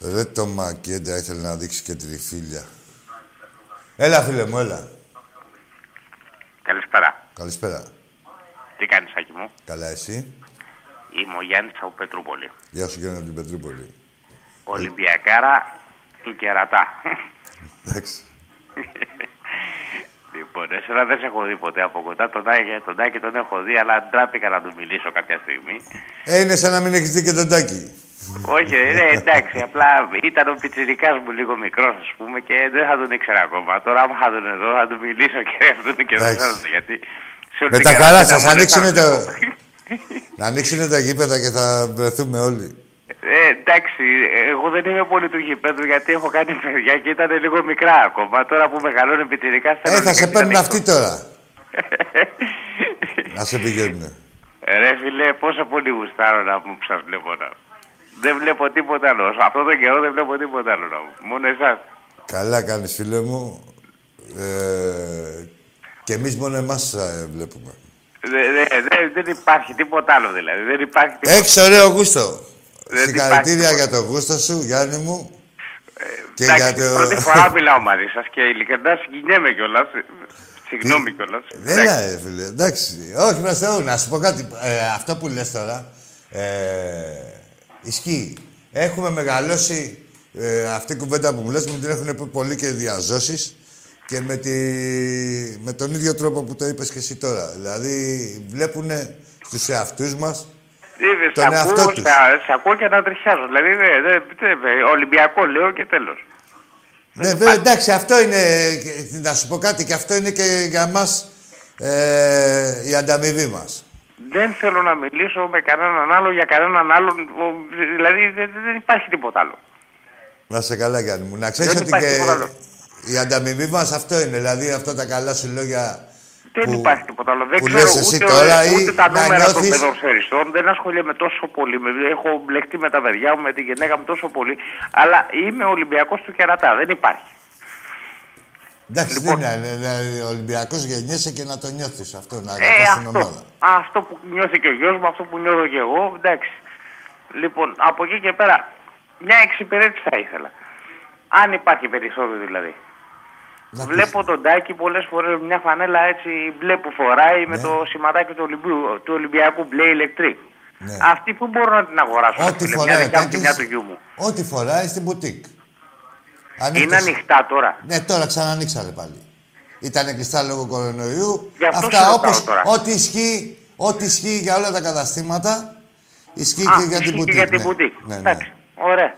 Ρε το Μακέντα ήθελε να δείξει και τριφύλια. Έλα φίλε μου, έλα. Καλησπέρα. Καλησπέρα. Τι κάνεις, Άκη μου; Καλά εσύ; Είμαι ο Γιάννης από Πετρούπολη. Γεια σου Γιάννη από την Πετρούπολη. Ολυμπιακάρα του Κερατά. Εντάξει. λοιπόν, εσένα δεν σε έχω δει ποτέ από κοντά. Τον Τάκη, τον Τάκη τον έχω δει, αλλά ντράπηκα να τους μιλήσω κάποια στιγμή. Ε, είναι σαν να μην έχεις δει και τον Τάκη. Όχι, ναι, εντάξει, απλά ήταν ο πιτσιρικάς μου λίγο μικρός, ας πούμε, και δεν θα τον ήξερα ακόμα. Τώρα, άμα θα τον εδώ, θα του μιλήσω και αυτόν και δεν Εντάξει. θα γιατί... σε όλη Με την τα καραντίνα καλά μου σας, δεν ανοίξουνε θα- το... να ανοίξουνε τα γήπεδα και θα βρεθούμε όλοι. Ε, εντάξει, εγώ δεν είμαι πολύ του γηπέδου γιατί έχω κάνει παιδιά και ήταν λίγο μικρά ακόμα. Τώρα που μεγαλώνει πιτσιρικά Ε, θα σε παίρνουν αυτοί τώρα. να σε πηγαίνουνε. Ρε φίλε, πόσο πολύ γουστάρω να μου που σας βλέπω να. Δεν βλέπω τίποτα άλλο. Σε αυτό το καιρό δεν βλέπω τίποτα άλλο να μου. Μόνο εσάς. Καλά κάνεις φίλε μου. Ε, και εμείς μόνο εμάς ε, βλέπουμε. Δε- δε- δε- δεν υπάρχει τίποτα άλλο δηλαδή. Δεν υπάρχει τίποτα. Έχεις ωραίο γούστο. Δεν Συγχαρητήρια υπάρχει για το γούστο σου, Γιάννη μου. και Εντάξει, για το... Πρώτη φορά μιλάω μαζί σας και ειλικρινά συγκινιέμαι κιόλας. Συγγνώμη κιόλας. Έλα, ρε φίλε. Εντάξει. Όχι, προς Θεού. Να σου πω κάτι. Ε, αυτό που λες τώρα, ε, ισχύει. Έχουμε μεγαλώσει ε, αυτή η κουβέντα που μου λες, μου την έχουν πει πολύ και διαζώσεις και με, τη, με τον ίδιο τρόπο που το είπες και εσύ τώρα. Δηλαδή, βλέπουν στους εαυτούς μας Ε, τον σε εαυτό ακούω, τους. σε- σε ακούω και να τριχιάζω. Δηλαδή, δε- δε- δε- Ολυμπιακό λέω και τέλος. Ναι, βέβαια, εντάξει, αυτό είναι. και- Να σου πω κάτι, και αυτό είναι και για μας ε, η ανταμοιβή μας. Δεν θέλω να μιλήσω με κανέναν άλλο για κανέναν άλλον. ο- Δηλαδή δεν, δεν υπάρχει τίποτα άλλο. Να σε καλά, Γιάννη μου. Να ξέρεις Δεν ότι υπάρχει και τίποτα άλλο. Η ανταμοιβή μας αυτό είναι. Δηλαδή, αυτά τα καλά σου λόγια Δεν που, υπάρχει τίποτα άλλο. Δεν που ξέρω λες εσύ ούτε, τώρα ή ούτε τα να νούμερα των νιώθεις... παιδοσφαιριστών. Δεν ασχολιέμαι τόσο πολύ. Με, έχω μπλεχτεί με τα παιδιά μου, με τη γυναίκα μου τόσο πολύ. Αλλά είμαι Ολυμπιακός του κερατά. Δεν υπάρχει. Εντάξει, Λοιπόν. δεν είναι. Δηλαδή, ο Ολυμπιακός γεννιέσαι και να το νιώθεις αυτό, να Ε, αγαπάς την αυτό. ομάδα. Αυτό που νιώθει και ο γιος μου, αυτό που νιώθω και εγώ, εντάξει. Λοιπόν, από εκεί και πέρα, μια εξυπηρέτηση θα ήθελα. Αν υπάρχει περισσότερο δηλαδή. Να Βλέπω τον Τάκη πολλές φορές μια φανέλα έτσι μπλε που φοράει με Ναι. το σηματάκι του, Ολυμπίου, του Ολυμπιακού μπλε ηλεκτρικ. Ναι. Αυτή που μπορώ να την αγοράσω, Ό,τι φίλε, μια φοράει δικιά μου και Τάκης, μια του γιού μου. Ό,τι φοράει στην μπουτίκ. Είναι Ανοίχτες. ανοιχτά τώρα. Ναι, τώρα ξανανοίξανε πάλι. Ήταν κλειστά λόγω κορονοϊού. Γι' αυτό σε Αυτά ρωτάω όπως τώρα. ό,τι ισχύει, ό,τι ισχύει για όλα τα καταστήματα, ισχύει Α, και για την ισχύει μπουτίκ. και για την ναι. μπουτίκ. Ναι, ναι. Εντάξει, ωραία.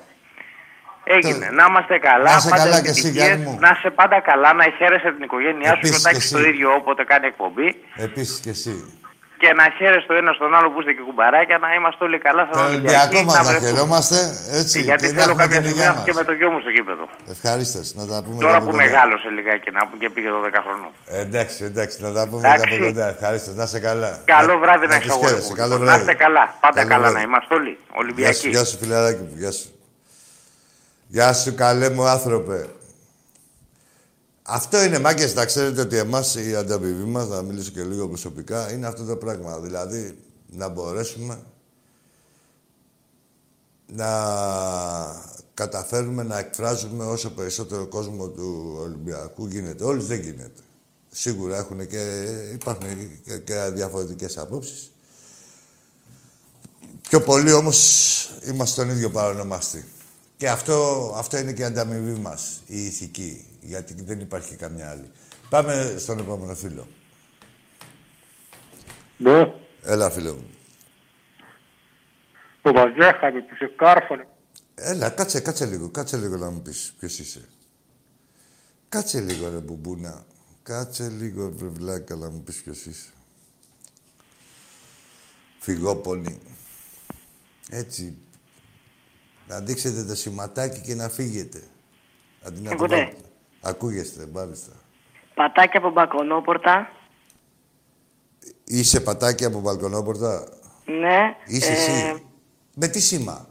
Έγινε. Το- Να είμαστε καλά. Να είσαι πάντα καλά και εσύ, επιτυχίες, Γιάννη μου. Να είσαι πάντα καλά, να χαίρεσαι την οικογένειά σου Επίσης και ο Τάκης και το εσύ. ίδιο όποτε κάνει εκπομπή. Επίσης και εσύ. Και να χαίρεσαι το ένα στον άλλο που είστε και κουμπαράκια, να είμαστε όλοι καλά σαν Το Ολυμπιακό μας να βρεθούμε. χαιρόμαστε, έτσι. Γιατί και να θέλω έχουμε κάποια την στιγμή υγεία να έρθω και μας. με το γιο μου στο γήπεδο. Ευχαρίστως, να τα πούμε Τώρα από που κοντά. μεγάλωσε λιγάκι να πούμε και πήγε 12 χρονών. Ε, εντάξει, εντάξει, να τα πούμε Εντάξει. από κοντά. Ευχαρίστως, να είσαι καλά. Καλό βράδυ να τους έχεις αγόρι χαίρεσαι. μου. Καλό Να βράδυ. είστε καλά. Πάντα Καλό καλά βράδυ. να είμαστε όλοι. Γεια σου, Ολυμπιακοί. γεια σου φιλαράκι μου, γεια σου. Γεια σου καλέ μου άνθρωπε. Αυτό είναι μάγκες, να ξέρετε ότι εμάς η ανταπηβή μας, να μιλήσω και λίγο προσωπικά, είναι αυτό το πράγμα. Δηλαδή, να μπορέσουμε να καταφέρουμε να εκφράζουμε όσο περισσότερο κόσμο του Ολυμπιακού γίνεται. Όλοι δεν γίνεται. Σίγουρα έχουν και, υπάρχουν και, και διαφορετικές απόψεις. Πιο πολύ όμως είμαστε στον ίδιο παρονομαστή. Και αυτό, αυτό είναι και η ανταμοιβή μας, η ηθική, γιατί δεν υπάρχει καμιά άλλη. Πάμε στον επόμενο φίλο. Ναι, Έλα, φίλο μου. ο Βαζέχαρη που σε κάρφωνε. Έλα, κάτσε, κάτσε λίγο, κάτσε λίγο να μου πεις ποιος είσαι. Κάτσε λίγο, ρε μπουμπούνα. Κάτσε λίγο, ρε βλάκα, να μου πεις ποιος είσαι. Φυγόπονη. Έτσι. Να δείξετε το σηματάκι και να φύγετε. Αντί να το Ακούτε; βάλετε. Ακούγεστε, μάλιστα. Πατάκια από μπακονόπορτα. Είσαι πατάκι από μπαλκονόπορτα; Ναι. Είσαι ε, εσύ. Με τι σήμα;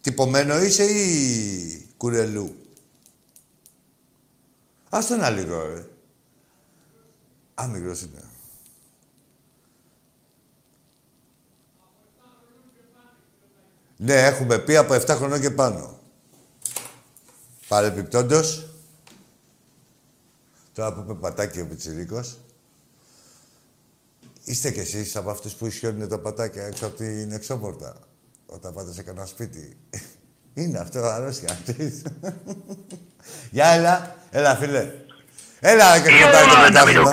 Τυπωμένο είσαι ή κουρελού; Ας τον άλλο, ρε. Α, μικρός είναι. Ναι, έχουμε πει από 7 χρονών και πάνω. Παρεπιπτόντως, τώρα που είπε πατάκι ο Πιτσιρίκος, είστε κι εσείς από αυτούς που ισιώνουν τα πατάκια έξω από την εξώπορτα, όταν πάτε σε κανένα σπίτι. Είναι αυτό αρρώστια. Γεια, έλα. Έλα, φίλε. Έλα, και το πάει το πρωτάθλημα.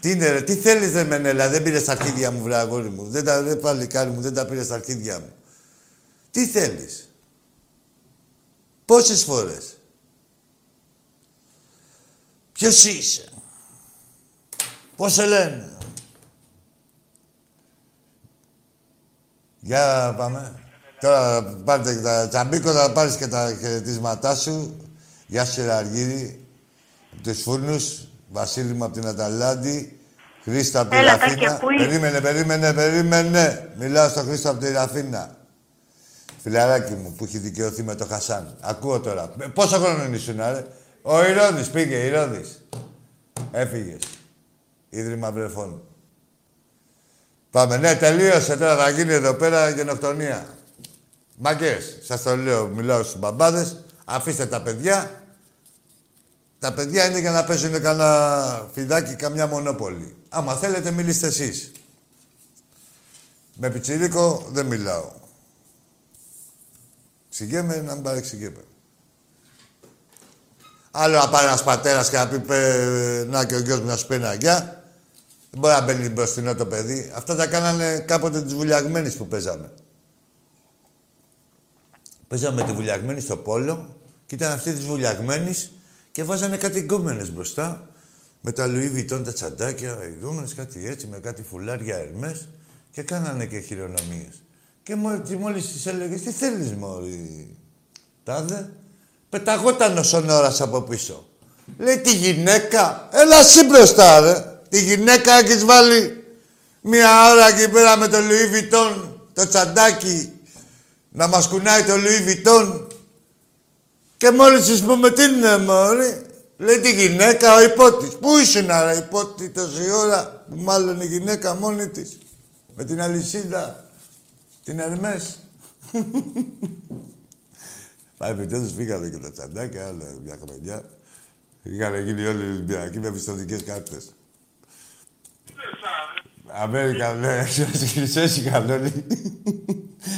Τι είναι, ρε, τι θέλεις, ρε Μενέλα, δεν πήρες τα αρχίδια μου, βρε αγόρι μου. Δεν τα, δεν παλικάρι μου, δεν τα πήρες τα αρχίδια μου. Τι θέλεις; Πόσες φορές; Ποιος είσαι; Πώς σε λένε; Για πάμε. Τώρα πάρτε και τα τσαμπίκο, θα πάρεις και τα χαιρετίσματά σου. Γεια σου, Αργύρι. Από τους φούρνους. Βασίλη μου από την Αταλάντη. Χρήστο από τη Έλα, Ραφίνα. Τάκη, ακούει. Περίμενε, περίμενε, περίμενε. Μιλάω στον Χρήστο από τη Ραφίνα. Φιλαράκι μου που έχει δικαιωθεί με το Χασάν. Ακούω τώρα. Ε, Πόσο χρόνο ήσουν, ρε. Ο Ηρώδης πήγε, Ηρώδης. Έφυγες. Ίδρυμα βρεφών. Πάμε, ναι, τελείωσε τώρα. Θα γίνει εδώ πέρα γενοκτονία. Μαγκές, σας το λέω, μιλάω στους μπαμπάδες. Αφήστε τα παιδιά. Τα παιδιά είναι για να παίζουν κανένα φιδάκι, καμιά μονόπολη. Άμα θέλετε, μιλήστε εσείς. Με πιτσιρίκο δεν μιλάω. Ξηγέμαι να μην παρεξηγέμαι. Άλλο να πάρει ένας πατέρας και να πει «Παι, να και ο γιος μου να σου πει ένα γεια. Δεν μπορεί να μπαίνει μπροστινό το παιδί. Αυτά τα κάνανε κάποτε τις βουλιαγμένες που παίζαμε. Παίζαμε τη βουλιαγμένη στο πόλο και ήταν αυτή της βουλιαγμένης και βάζανε κάτι γκόμενες μπροστά. Με τα Louis Vuitton τα τσαντάκια, οι γκόμενες κάτι έτσι, με κάτι φουλάρια ερμές και κάνανε και χειρονομίες. Και μόλι και μόλις της έλεγες, τι θέλεις μόλι, τάδε. Πεταγόταν ο Σονόρας από πίσω. Λέει, τη γυναίκα, έλα εσύ μπροστά, ρε. Τη γυναίκα έχεις βάλει μία ώρα εκεί πέρα με το Louis Vuitton, το τσαντάκι, να μας κουνάει το Louis Vuitton. Και μόλις της πούμε τι είναι, Μωρή. Λέει τη γυναίκα, ο υπότη. Πού ήσουν, άρα, υπότη τόση ώρα που μάλλον η γυναίκα μόνη της. Με την αλυσίδα. Την Ερμές. Πάει επιτέλους πήγανε και τα τσαντάκια, άλλα μια χρονιά. Είχαν γίνει όλοι οι Ολυμπιακοί με πιστοτικές κάρτες. Αμέρικα, ναι, χρυσές είχαν όλοι.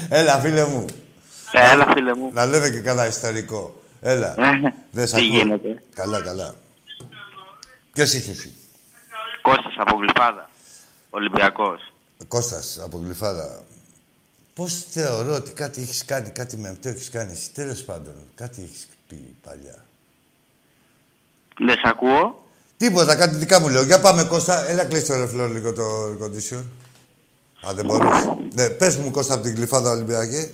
Έλα, φίλε μου. Έλα, φίλε μου. Να λέμε και καλά ιστορικό. Έλα. Δεν σ' Τι ακούω. γίνεται. Καλά, καλά. Ποιος είχε εσύ; Κώστας από Γλυφάδα. Ολυμπιακός. Κώστας από Γλυφάδα. Πώς θεωρώ ότι κάτι έχεις κάνει, κάτι με αυτό έχεις κάνει εσύ. Τέλος πάντων, κάτι έχεις πει παλιά. Δεν σ' ακούω. Τίποτα, κάτι δικά μου λέω. Για πάμε, Κώστα. Έλα, κλείσει το ρεφλό λίγο το air condition. Αν δεν μπορείς. Ναι, πες μου, Κώστα, από την Γλυφάδα Ολυμπιακή.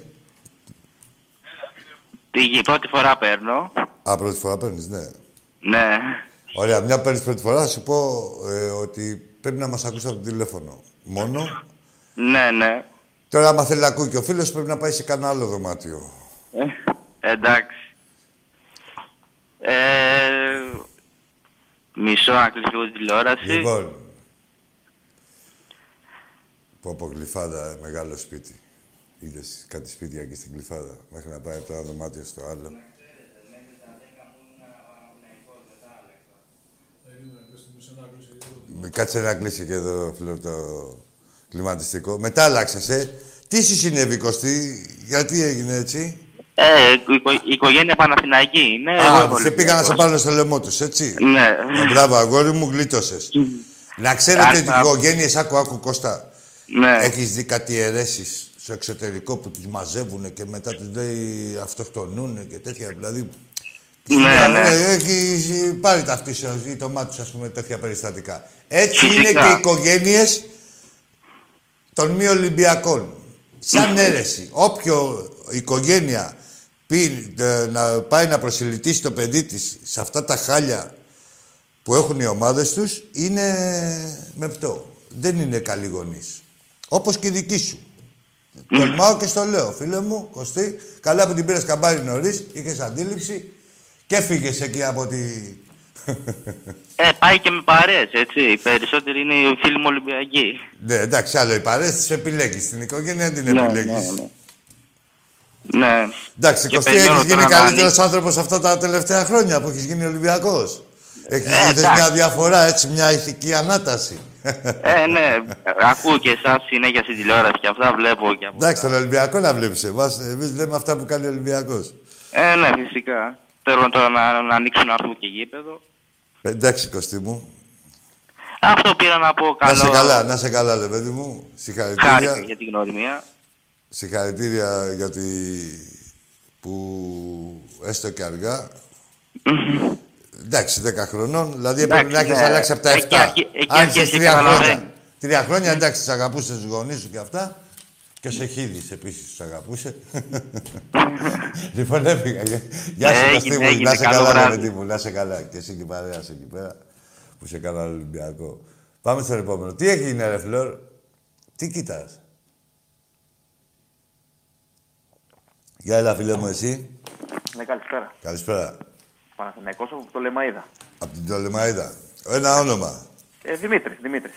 Τι πρώτη φορά παίρνω. Α, πρώτη φορά παίρνεις, ναι. Ναι. Ωραία, μια παίρνεις πρώτη φορά, θα σου πω ε, ότι πρέπει να μας ακούσει από το τηλέφωνο. Μόνο. Ναι, ναι. Τώρα, άμα θέλει να ακούει και ο φίλος, πρέπει να πάει σε κανένα άλλο δωμάτιο. Ε, εντάξει. Ε, μισό να κλείσω λίγο τη τηλεόραση. Λοιπόν. Πω από Γλυφάδα, ε, μεγάλο σπίτι. Είδες κάτι σπίτια εκεί στην Γλυφάδα. Μέχρι να πάει από το ένα δωμάτιο στο άλλο. Με Κάτσε να κλείσει και εδώ, φίλο, το κλιματιστικό. Μετά άλλαξες, ε. Τι σου συνέβη, Κωστή, γιατί έγινε έτσι; Ε, η, οικο- η οικογένεια Παναθηναϊκή είναι. εγώ Α, είμαι σε πήγα να σε Ολυμπιακός. πάρουν στο λαιμό τους, έτσι; Ναι. Ε, Μπράβο, αγόρι μου, γλίτωσες. να ξέρετε ότι οι Άρχα. οικογένειες, άκου, άκου, Κώστα. Ναι. Έχεις δει κάτι αιρέσεις στο εξωτερικό που τους μαζεύουν και μετά τους λέει αυτοκτονούν και τέτοια, δηλαδή... Ναι, ναι. Ε, Έχει πάρει ταυτίσεις ή το μάτι τους, ας πούμε, τέτοια περιστατικά. Έτσι Φυσικά. είναι και οι οικογένειες των μη Ολυμπιακών. Σαν αίρεση. Όποιο οικογένεια πει, ε, να πάει να προσιλητήσει το παιδί της σε αυτά τα χάλια που έχουν οι ομάδες τους, είναι μεπτό. Δεν είναι καλοί γονείς. Όπως και οι δικοί σου. Τολμάω και στο λέω, φίλε μου, Κωστή, καλά που την πήρες καμπάρι νωρίς, είχες αντίληψη και φύγες εκεί από τη... Ε, πάει και με παρέες, έτσι. Οι περισσότεροι είναι οι φίλοι μου Ολυμπιακοί. ναι, εντάξει, άλλο οι παρέες τις επιλέγεις. Την οικογένεια δεν την Ναι, επιλέγεις. ναι, ναι. Ναι. Εντάξει, Και Κωστή, περιμένω έχεις γίνει τώρα να καλύτερος ανοίξει. άνθρωπος αυτά τα τελευταία χρόνια που έχεις γίνει Ολυμπιακός. Έχεις Ε, είδες εντάξει. μια διαφορά, έτσι, μια ηθική ανάταση. Ε, ναι. Ακούω και εσάς συνέχεια στην τηλεόραση και αυτά βλέπω και από. Εντάξει, τον Ολυμπιακό να βλέπεις εμάς. Εμείς λέμε αυτά που κάνει ο Ολυμπιακός. Ε, ναι, φυσικά. Θέλω τώρα να, να ανοίξω να έρθουμε και γήπεδο. Ε, Εντάξει, Κωστή μου. Αυτό πήρα να πω καλό. Να σε καλά, να σε καλά, ρε παιδί μου. Συγχαρητήρια. Χάρηκα για την γνωριμία. Συγχαρητήρια γιατί που έστω και αργά. Εντάξει, 10 χρονών. Δηλαδή Εντάξει, έπρεπε να έχεις ναι. αλλάξει από τα 7. Εκεί αρχι- εκεί Άρχισες αρχίζει τρία και χρόνια. καταλαβαίνει. Τρία χρόνια εντάξει, του αγαπούσες τους γονείς σου και αυτά. Και σε χείδη επίσης τους αγαπούσε. λοιπόν, έφυγα. Γεια- Γεια σου, Έγινε, Κωστή μου. έγινε. Να σε Καλό καλά, ρε βράδυ. παιδί μου. Να σε καλά. Και εσύ και η παρέα σου εκεί πέρα που σε καλά Ολυμπιακό. Πάμε στο επόμενο. Τι έγινε, ρε Φλόρ; Τι κοιτάς; Γεια, έλα, φίλε μου, εσύ. Ναι, καλησπέρα. Καλησπέρα. Παναθηναϊκός από το Λεμαΐδα. Από την Τολεμαίδα. Ένα όνομα. Ε, Δημήτρης, Δημήτρης.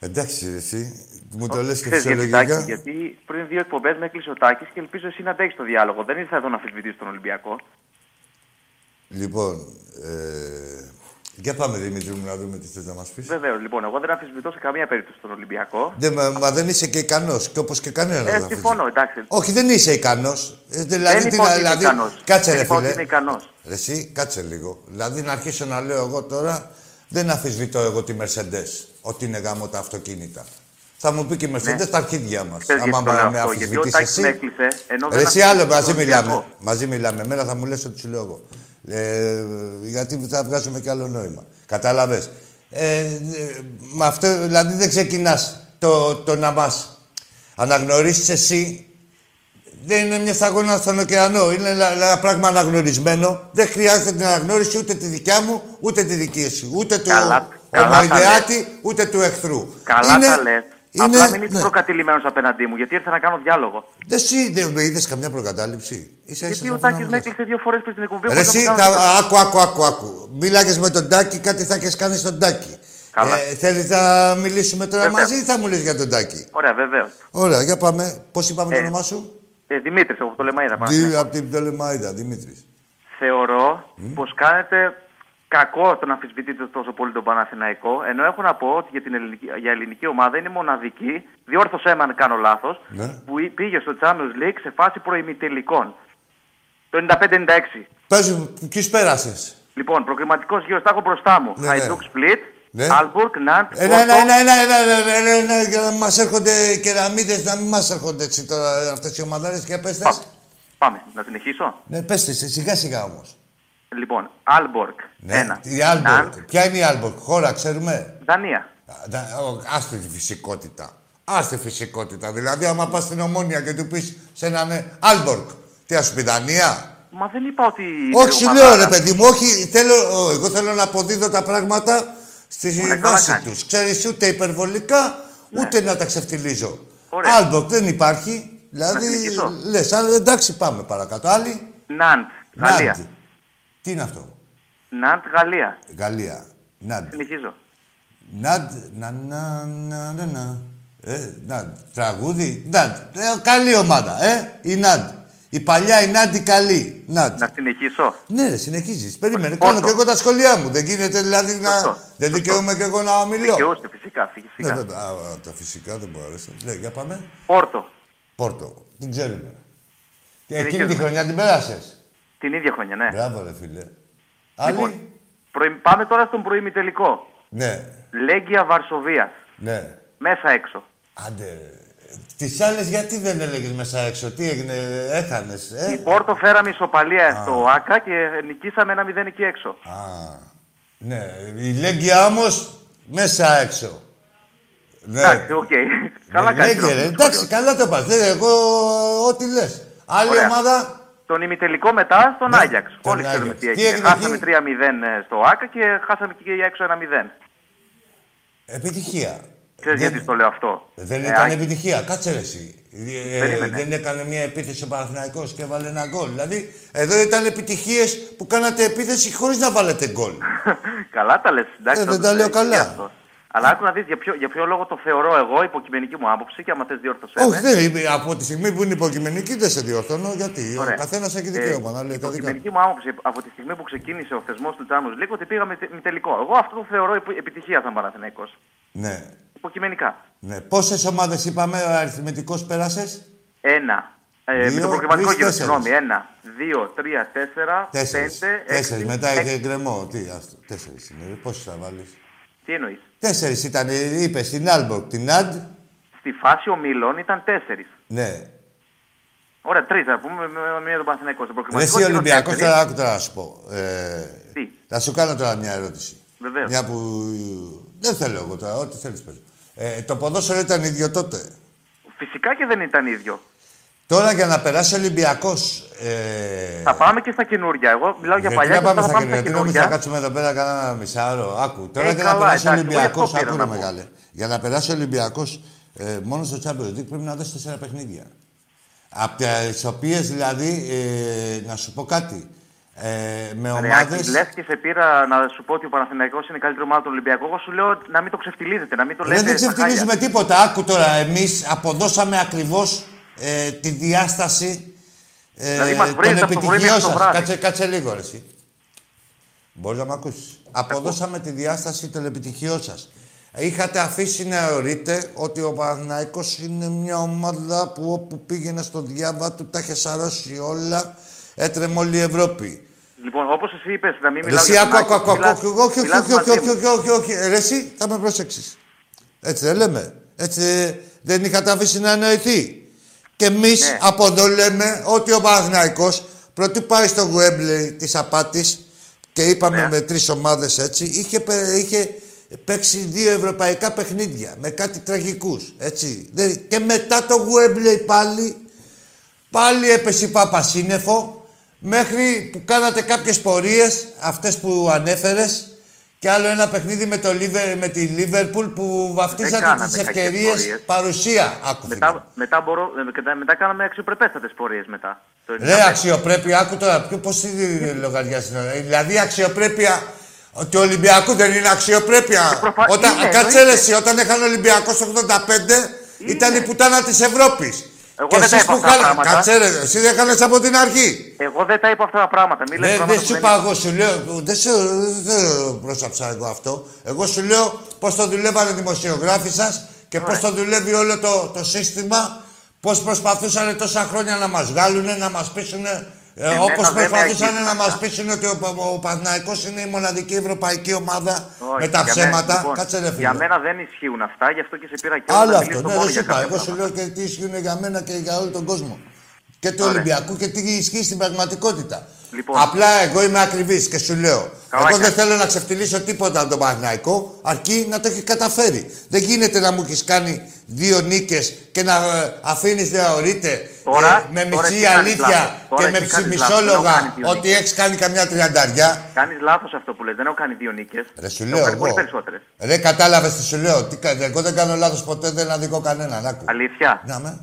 Εντάξει, εσύ. Μου το λες και Ξέρεις γιατί, φυσιολογικά. Τάκη, γιατί πριν δύο εκπομπές με έκλεισε ο Τάκης και ελπίζω εσύ να αντέχεις το διάλογο. Δεν ήρθα εδώ να αμφισβητήσω τον Ολυμπιακό. Λοιπόν, ε, για πάμε Δημήτρη μου να δούμε τι θες να μας πεις. Βεβαίως, λοιπόν, εγώ δεν αμφισβητώ σε καμία περίπτωση τον Ολυμπιακό. Δεν, μα, μα δεν είσαι και ικανός και όπως και κανένας. Ε, δεν συμφωνώ, εντάξει. Όχι, δεν είσαι ικανός. Ε, δηλαδή, δεν τι είπα να- ότι είμαι δηλαδή, ικανός. Κάτσε δεν ρε είπα ότι φίλε. είμαι ικανός. Ρε, Εσύ, κάτσε λίγο. Δηλαδή να αρχίσω να λέω εγώ τώρα, δεν αφισβητώ εγώ τη Mercedes, ότι είναι γάμο τα αυτοκίνητα. Θα μου πει και η Mercedes τα αρχίδια μας. Ναι. Ξέρεις Άμα γιατί το λέω με αυτό, γιατί ο αφισβητείς Τάκης εσύ. με έκλεισε, ενώ Ρε, δεν εσύ άλλο, αφισβητώ μαζί τον μιλάμε. Ολυμπιακό. Μαζί μιλάμε. Εμένα θα μου λες ότι σου λέω εγώ. Ε, γιατί θα βγάζουμε και άλλο νόημα. Κατάλαβες. Ε, ε, με αυτό, δηλαδή δεν ξεκινάς το, το να μας αναγνωρίσεις εσύ. Δεν είναι μια σταγόνα στον ωκεανό. Είναι ένα, ένα πράγμα αναγνωρισμένο. Δεν χρειάζεται την αναγνώριση ούτε τη δικιά μου, ούτε τη δική σου. Ούτε του Καλά- καλά τα ομοειδεάτη, ούτε του εχθρού. Καλά είναι, τα λες. Απλά μην είσαι ναι. προκατηλημένος απέναντί μου, γιατί ήρθα να κάνω διάλογο. Δεν εσύ δεν με είδες καμιά προκατάληψη; Ίσα ίσα Γιατί ο θα Τάκης με έκλεισε δύο φορές πριν την εκπομπή. Ρε χωρίς να εσύ, μου θα, κάνει- άκου, άκου, άκου, άκου. Μίλαγες με τον Τάκη, κάτι θα έχεις κάνει στον Τάκη. Καλά. Ε, θέλεις να μιλήσουμε τώρα Βέβαια. μαζί ή θα μου λες για τον Τάκη; Ωραία, βεβαίως. Ωραία, για πάμε. Πώς είπαμε το Ε, όνομά σου; Ε, Δημήτρης, από το Λεμαίδα. πάνω. Δι, από την Πτολεμαίδα, Δημήτρης. Θεωρώ πως κάνετε κακό το να αμφισβητείτε τόσο πολύ τον Παναθηναϊκό, ενώ έχω να πω ότι για την ελληνική, για ελληνική ομάδα είναι μοναδική, διόρθωσέ με αν κάνω λάθος, Ναι. που ή- πήγε στο Champions League σε φάση προημιτελικών. Το 95-96. Πες μου, ποιους πέρασες; Λοιπόν, προκριματικός γύρος, τα έχω μπροστά μου. Ναι, ναι. Χαϊντούκ Σπλίτ, Ναι. Άλμπουργκ, Ναντ, Ένα, ένα, ένα, ένα, ένα, ένα, ένα, ένα, για να μας έρχονται κεραμίδες, να μην μας έρχονται έτσι τώρα αυτές οι ομαδάρες και πες τες. Πάμε, να συνεχίσω. Ναι, πες τες, σιγά σιγά όμως. Λοιπόν, Άλμπορκ, Ναι, ένα. η Άλμπορκ. Ποια είναι η Άλμπορκ, χώρα, ξέρουμε; Δανία. Άστε τη φυσικότητα. Άστε φυσικότητα. Δηλαδή, άμα πας στην ομόνια και του πεις σε έναν ε, Άλμπορκ, τι θα σου πει, Δανία; Μα δεν είπα ότι. Όχι, σου ομαδάρα. λέω ρε παιδί μου, όχι. Θέλω, ο, εγώ θέλω να αποδίδω τα πράγματα στη Ωραία, καλά βάση κάνεις. τους. Ξέρεις, ούτε υπερβολικά, ούτε να τα ξεφτυλίζω. Ωραία. Άλμπορκ δεν υπάρχει. Δηλαδή, συνεχίσω. λες, εντάξει, πάμε παρακάτω. Άλλοι; Ναντ, Γαλλία. Νάντ. Τι είναι αυτό; Ναντ, Γαλλία. Γαλλία. Νάντ. Συνεχίζω. Ναντ, να, να, να, να, να. Ε, Ναντ. Τραγούδι. Ναντ. Ε, καλή ομάδα, ε. Η Ναντ. Η παλιά η Ναντ η καλή. Ναντ. Να συνεχίσω; Ναι, ρε, συνεχίζεις. Περίμενε. Πόρτο. Κάνω και εγώ τα σχολεία μου. Δεν γίνεται δηλαδή να... Σωστό. Δεν δικαιούμαι και εγώ να μιλώ. Δικαιούστε, φυσικά. Ναι, φυσικά. βέβαια. Α, α, τα φυσικά δεν μπορώ. Ναι, για πάμε. Πόρτο. Πόρτο. Την ξέρουμε. Και εκείνη δικαιούμαι. τη χρονιά την πέρασες. Την ίδια χρονιά, ναι. Μπράβο, ρε φίλε. Άλλη; Λοιπόν, προη- Πάμε τώρα στον προημιτελικό. Ναι, Λέγκια Βαρσοβίας. ναι. Μέσα έξω. Άντε. Τις άλλες γιατί δεν έλεγες μέσα έξω, τι έγινε, έχανες. Η Ε; Πόρτο φέραμε ισοπαλία στο ΟΑΚΑ και νικήσαμε ένα μηδέν εκεί έξω. Α, ναι. Η Λέγκια όμως μέσα έξω. Ναι. Εντάξει, οκ. Καλά Ναι, κάνει. Λέγκια, ρε. Εντάξει, καλά το πας. Ε, Εγώ ό,τι λες. Άλλη Ωραία. ομάδα. Τον ημιτελικό μετά στον Ναι, Άγιαξ. τον Όλοι ξέρουμε Άγιαξ. τι Τι έγινε. έγινε Χάσαμε εκεί; 3-0 στο ΟΑΚΑ και χάσαμε και έξω ένα 0. Επιτυχία. Ξέρεις Δεν- γιατί στο λέω αυτό; Δεν Ε, ήταν Άγι- επιτυχία. Κάτσε ρε εσύ. Ε, Περίμενε. δεν έκανε μια επίθεση ο Παναθηναϊκός και έβαλε ένα γκολ. Δηλαδή, εδώ ήταν επιτυχίες που κάνατε επίθεση χωρίς να βάλετε γκολ. Καλά τα λες, εντάξει. Ε, θα δεν το τα λέω ξέρεις καλά. και αυτό. Αλλά άκου να δεις για ποιο, για ποιο λόγο το θεωρώ εγώ υποκειμενική μου άποψη και άμα θες διόρθωσέ Όχι, με. δεν είμαι. Από τη στιγμή που είναι υποκειμενική δεν σε διορθώνω. Γιατί Ωραία. ο καθένας έχει Ε, δικαίωμα να λέει τα δικά του. υποκειμενική μου άποψη από τη στιγμή που ξεκίνησε ο θεσμός του Champions League ότι πήγαμε τε- με τελικό. Εγώ αυτό το θεωρώ επι- επιτυχία σαν Παναθηναϊκός. Ναι. Υποκειμενικά. ναι. Πόσες ομάδες είπαμε ο αριθμητικός πέρασες; Ένα. Ε, με Δύο, το προκριματικό τρεις, γύρο, τέσσερις. συγγνώμη. Ένα, δύο, τρία, τέσσερα, Τέσσερις. πέντε, Τέσσερις. έξι, Μετά έξι. είχε γκρεμό. Τι, άστο. Τέσσερις είναι. Πόσες θα βάλεις; Τι εννοείς; Τέσσερις ήταν. Είπες στην Άλμπορκ, την Αντ. Στη φάση ομίλων ήταν τέσσερις. Ναι. Ωραία, τρεις θα πούμε με- με μία τον Παναθηναϊκό. Στον Ρε προκριματικό εσύ γύρο Ολυμπιακός, τέσσερις. τώρα άκου τώρα να σου πω. Ε, Τι; θα σου κάνω τώρα μια ερώτηση. Βεβαίως. Μια που. Δεν θέλω εγώ τώρα, ό,τι θέλεις πες. Ε, το ποδόσφαιρο ήταν ίδιο τότε. Φυσικά και δεν ήταν ίδιο. Τώρα για να περάσει ο Ολυμπιακός. Ε, Θα πάμε και στα καινούργια. Εγώ μιλάω για γιατί παλιά να και πάμε θα στα πάμε στα καινούργια. Τι νομίζεις, θα καινούργια. κάτσουμε εδώ πέρα κανένα μισάωρο. Άκου. Τώρα Ε, για να καλά, περάσει ο εντάξει, εγώ Ολυμπιακός. αυτό πήρα Άκου να ρε πω. μεγάλε. Για να περάσει ο Ολυμπιακός ε, μόνο στο Champions League πρέπει να δώσει τέσσερα παιχνίδια. Από τις οποίες δηλαδή, ε, να σου πω κάτι. Ε, με ομάδε. Ρεάκι, λες και σε πήρα να σου πω ότι ο Παναθηναϊκός είναι η καλύτερη ομάδα του Ολυμπιακού. Εγώ σου λέω να μην το ξεφτιλίζετε, να μην το λέτε. Δεν στα ξεφτυλίζουμε χάλια. τίποτα. Άκου τώρα, εμείς αποδώσαμε ακριβώς ε, τη διάσταση ε, Δηλαδή, μας των βρίζετε από το πρωί επιτυχιών μέχρι το σας. βράδυ. Κάτσε, κάτσε λίγο, ρε, εσύ. Μπορείς να με ακούσεις. Αποδώσαμε τη διάσταση των επιτυχιών σας. Είχατε αφήσει να θεωρείτε ότι ο Παναθηναϊκός είναι μια ομάδα που όπου πήγαινε στο διάβα του τα είχε σαρώσει όλα, έτρεμε όλη η Ευρώπη. Λοιπόν, όπως εσύ είπες, να μην Ρε μιλάω εσύ, για άκου, τον άκου, Άκη, άκου, άκου, μιλάς- άκου, όχι, όχι, μιλάς όχι, όχι, μαζί όχι, μου. όχι, όχι, όχι, Ρε εσύ, θα με προσέξεις. Έτσι δεν λέμε. Έτσι ε, δεν είχατε αφήσει να εννοηθεί. Και εμείς Ναι. από εδώ λέμε ότι ο Παναθηναϊκός πρωτού πάει στο Γουέμπλεϊ της απάτης και είπαμε Ναι. με τρεις ομάδες έτσι, είχε, πε- είχε παίξει δύο ευρωπαϊκά παιχνίδια με κάτι τραγικούς, έτσι. Δεν- Και μετά το Γουέμπλεϊ πάλι Πάλι έπεσε η Πάπα σύννεφο μέχρι που κάνατε κάποιες πορείες, αυτές που ανέφερες, και και άλλο ένα παιχνίδι με, το Liver, με τη Λίβερπουλ που βαφτίσατε κάναμε τις κακές ευκαιρίες πορείες. παρουσία. Άκου, φίλε. Μετά, μετά, μπορώ, ε, μετά, μετά κάναμε αξιοπρεπέστατες πορείες μετά. Το Ρε 95. αξιοπρέπεια, άκου τώρα, ποιο, πώς είναι λογαριασμό. Δηλαδή αξιοπρέπεια, ότι ο Ολυμπιακού δεν είναι αξιοπρέπεια. προφα- Όταν, είναι, κάτσε εννοείται. ρε εσύ, όταν είχαν Ολυμπιακό το 85, ήταν η πουτάνα της Ευρώπης. Εγώ και δεν τα εσείς είπα που αυτά τα κάνατε, πράγματα. κάτσε ρε, εσύ δεν έκανες από την αρχή. Εγώ δεν τα είπα αυτά τα πράγματα. Μη λες Δεν, πράγματα δεν που σου είπα εγώ, σου λέω, δεν σε δεν πρόσαψα εγώ αυτό. Εγώ σου λέω πώς το δουλεύανε οι δημοσιογράφοι σας και πώς το δουλεύει όλο το, το σύστημα, πώς προσπαθούσαν τόσα χρόνια να μας βγάλουν, να μας πείσουν, ε, Εμένα όπως δεν με προσπαθούσαν αγγίζουν να αυτά. μας πείσουν ότι ο, ο, ο Παναθηναϊκός είναι η μοναδική ευρωπαϊκή ομάδα Όχι, με τα για ψέματα. μένα- λοιπόν, Κάτσε ρε φίλε. Για μένα δεν ισχύουν αυτά, γι' αυτό και σε πήρα και Άλλο να αυτό, μιλήσω ναι, μόνο δεν για σου είπα. κάποια Εγώ σου λέω πράγματα. και τι ισχύουν για μένα και για όλο τον κόσμο. Και του Ωραία. Ολυμπιακού και τι ισχύει στην πραγματικότητα. Λοιπόν. Απλά εγώ είμαι ακριβής και σου λέω. Καλά εγώ δεν κάνεις. θέλω να ξεφτυλίσω τίποτα από τον Παναθηναϊκό, αρκεί να το έχεις καταφέρει. Δεν γίνεται να μου έχεις κάνει δύο νίκες και να αφήνεις θεωρείται Τώρα- με τώρα μισή εσύ κάνεις αλήθεια λάθος. Τώρα και με εσύ κάνεις λάθος. Δεν έχω ψημισόλογα κάνει δύο ότι έχεις κάνει καμιά τριανταριά. Κάνεις λάθος αυτό που λες. Δεν έχω κάνει δύο νίκες. Ρε σου έχω λέω κάνει πολύ εγώ. περισσότερες. Ρε κατάλαβες τι σου λέω. Τι, κα- εγώ δεν κάνω λάθος ποτέ, δεν αδικώ κανέναν. Άκου. Αλήθεια; Να με.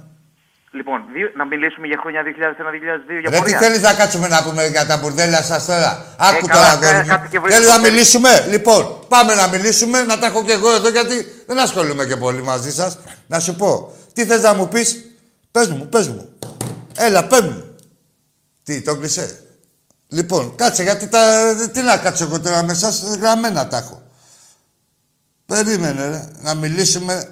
Λοιπόν, δύο, να μιλήσουμε για χρόνια 2001-2002 για Ρε τι πορεία. θέλεις να κάτσουμε να πούμε για τα μπουρδέλα σας τώρα; Άκου Ε, καλά, τώρα, αγόρι κα- μου. κάτι και βρίσκω Θέλεις να το- μιλήσουμε; Λοιπόν, πάμε να μιλήσουμε, να τα έχω και εγώ εδώ γιατί δεν ασχολούμαι και πολύ μαζί σας. Να σου πω, τι θες να μου πεις, πες μου, πες μου. Έλα, πες μου. Τι, το κλεισέ. Λοιπόν, κάτσε γιατί τα. Τι να κάτσω εγώ τώρα με εσάς, γραμμένα τα έχω. Περίμενε, ρε, να μιλήσουμε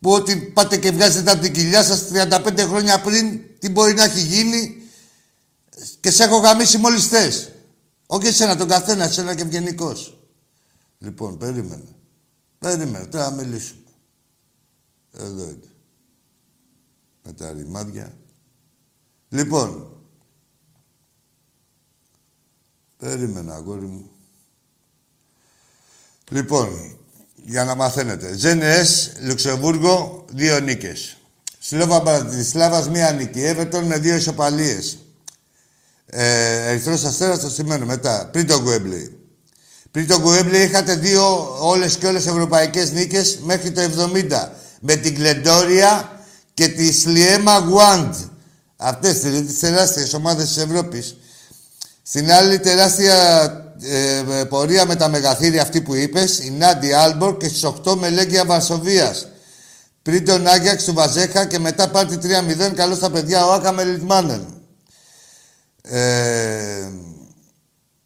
που ότι πάτε και βγάζετε από την κοιλιά σας 35 χρόνια πριν τι μπορεί να έχει γίνει και σε έχω γαμίσει μόλις θες. Όχι εσένα, τον καθένα, εσένα και ευγενικός. Λοιπόν, περίμενε. Περίμενε, τώρα να μιλήσουμε. Εδώ είναι. Με τα ρημάδια. Λοιπόν. Περίμενα, αγόρι μου. Λοιπόν, για να μαθαίνετε. Ζένες, Λουξεμβούργο, δύο νίκες. Σλόβα Μπρατισλάβας, μία νίκη. Εύετον με δύο ισοπαλίες. Ε, Ερυθρός Αστέρας το σημαίνω μετά. Πριν τον Γκουέμπλεϊ. Πριν τον Γκουέμπλεϊ είχατε δύο όλες και όλες ευρωπαϊκές νίκες μέχρι το 70. Με την Κλεντόρια και τη Σλιέμα Γουάντ. Αυτές τις, τις τεράστιες ομάδες της Ευρώπης. Στην άλλη τεράστια ε, πορεία με τα μεγαθύρια αυτή που είπες, η Νάντι Άλμπορ και στις 8 με Λέγκια Βαρσοβίας. Πριν τον Άγιαξ του Βαζέχα και μετά πάρτι 3-0, καλό στα παιδιά ο Άκα με Λιτμάνεν. Ε,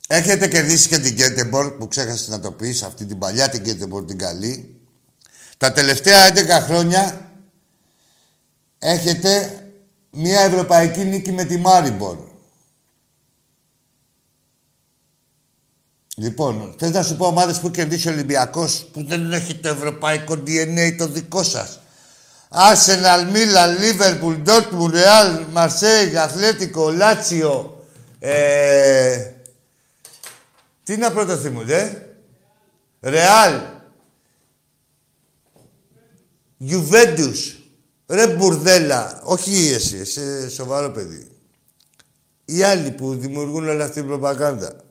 έχετε κερδίσει και την Γκέτεμπορ που ξέχασες να το πεις, αυτή την παλιά την Γκέτεμπορ την καλή. Τα τελευταία 11 χρόνια έχετε μια ευρωπαϊκή νίκη με τη Μάριμπορ. Λοιπόν, θες να σου πω ομάδες που κερδίσει ο Ολυμπιακός που δεν έχει το ευρωπαϊκό DNA το δικό σας; Arsenal, Μίλαν, Λίβερπουλ, Ντόρτμουντ, Ρεάλ, Μαρσέιγ, Αθλέτικο, Λάτσιο. Ε... Τι να πρώτο θυμούνται. Ρεάλ. Γιουβέντους. Ρε μπουρδέλα. Όχι εσύ, εσύ σοβαρό παιδί. Οι άλλοι που δημιουργούν όλη αυτή την προπαγάνδα.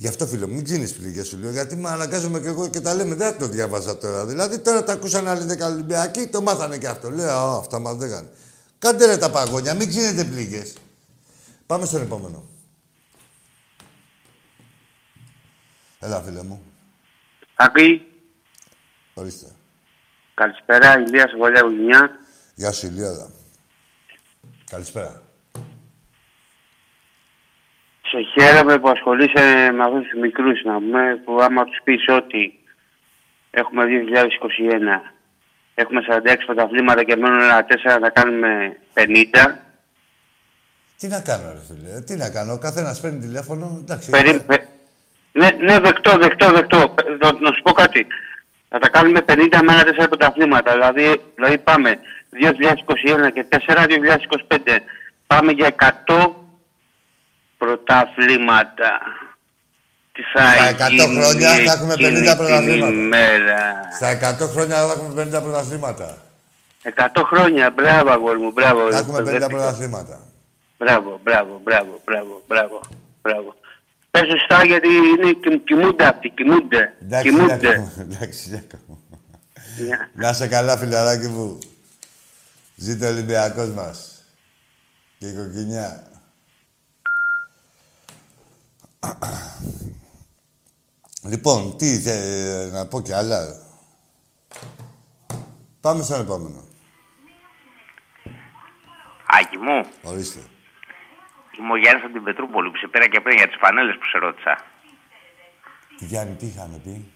Γι' αυτό φίλο μου, μην τζίνει πληγέ σου λέω, γιατί με αναγκάζομαι και εγώ και τα λέμε. Δεν το διάβαζα τώρα. Δηλαδή τώρα τα ακούσαν άλλοι δέκα Ολυμπιακοί, το μάθανε και αυτό. Λέω, Α, αυτά μας λέγανε. Κάντε ρε τα παγόνια, μην τζίνετε πληγές. Πάμε στον επόμενο. Έλα, φίλε μου. Ακή, Ορίστε. καλησπέρα, Ηλίας Βολιά Γουνιά. Γεια σου, Ηλιάδα. Καλησπέρα. Σε χαίρομαι που ασχολείσαι με αυτούς τους μικρούς, να πούμε, που άμα τους πεις ότι έχουμε 2021, έχουμε 46 πρωταθλήματα και μένουν ένα 4 να κάνουμε 50. Τι να κάνω, ρε φίλε, τι να κάνω. Ο καθένας παίρνει τηλέφωνο. Εντάξει. Περί, πε- ναι, ναι, δεκτό, δεκτό, δεκτό. Ε, Να, να σου πω κάτι. Θα τα κάνουμε 50 με ένα 4 πρωταθλήματα. Δηλαδή, δηλαδή πάμε 2021 και 4, 2025. Πάμε για 100 πρωταθλήματα. Τι θα Στα 100 γίνει χρόνια θα έχουμε 50 εκείνη την πρωταθλήματα. ημέρας. Στα 100 χρόνια θα έχουμε 50 πρωταθλήματα. 100 χρόνια, μπράβο αγόρι μου, μπράβο. Θα έχουμε 50 μπερδεύτηκα. πρωταθλήματα. Μπράβο, μπράβο, μπράβο, μπράβο, μπράβο, μπράβο. Πες σωστά γιατί είναι, κοι- κοιμούνται αυτοί, κοιμούνται. Εντάξει, Κοιμούνται. Γιάκο μου, εντάξει, Γιάκο μου. Γεια. Να σε καλά, φιλαράκι μου. Ζήτω ο Ολυμπιακός μας. Και η κοκκινιά. Λοιπόν, τι, θε- να πω κι άλλα. Πάμε στον επόμενο. Άκη μου, Ορίστε. είμαι ο Γιάννης από την Πετρούπολη που σε πήρα και πριν για τις φανέλες που σε ρώτησα. Τι Γιάννη, τι είχαμε πει;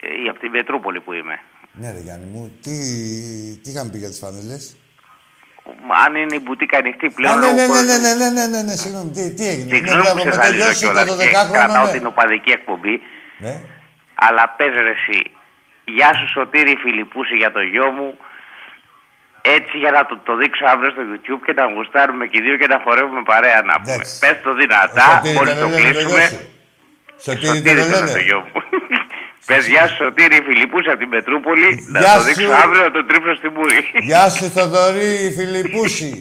Ε, από την Πετρούπολη που είμαι. Ναι ρε Γιάννη μου, τι, τι είχαμε πει για τις φανέλες; Αν είναι η μπουτίκα ανοιχτή Α, πλέον... ναι, ο ναι, ναι, κόσμος- ναι, ναι, ναι, ναι, ναι, ναι, συγγνώμη, τι, τι έγινε; Ναι, Συγγνώμη μπράβο, που σε με το ζαλίζω γιο σου κιόλας το και 12χρονο, κρατάω ναι. την οπαδική εκπομπή. Ναι. Αλλά πες ρε εσύ, γεια σου Σωτήρη Φιλιππούση για το γιο μου. Έτσι για να το, το δείξω αύριο στο YouTube και να γουστάρουμε και οι δύο και να χορεύουμε παρέα να πούμε. Πες το δυνατά, Σωτήρη, μόλις τον το λένε το κλείσουμε. γιο σου. Σωτήρη, τον Σωτήρη το λένε. Το γιο μου. Πες γεια σου Σωτήρη Φιλιππούση από την Πετρούπολη. Να Γεια το δείξω σου. αύριο να το τρίψω στην μούρη. Γεια σου Θοδωρή Φιλιππούση.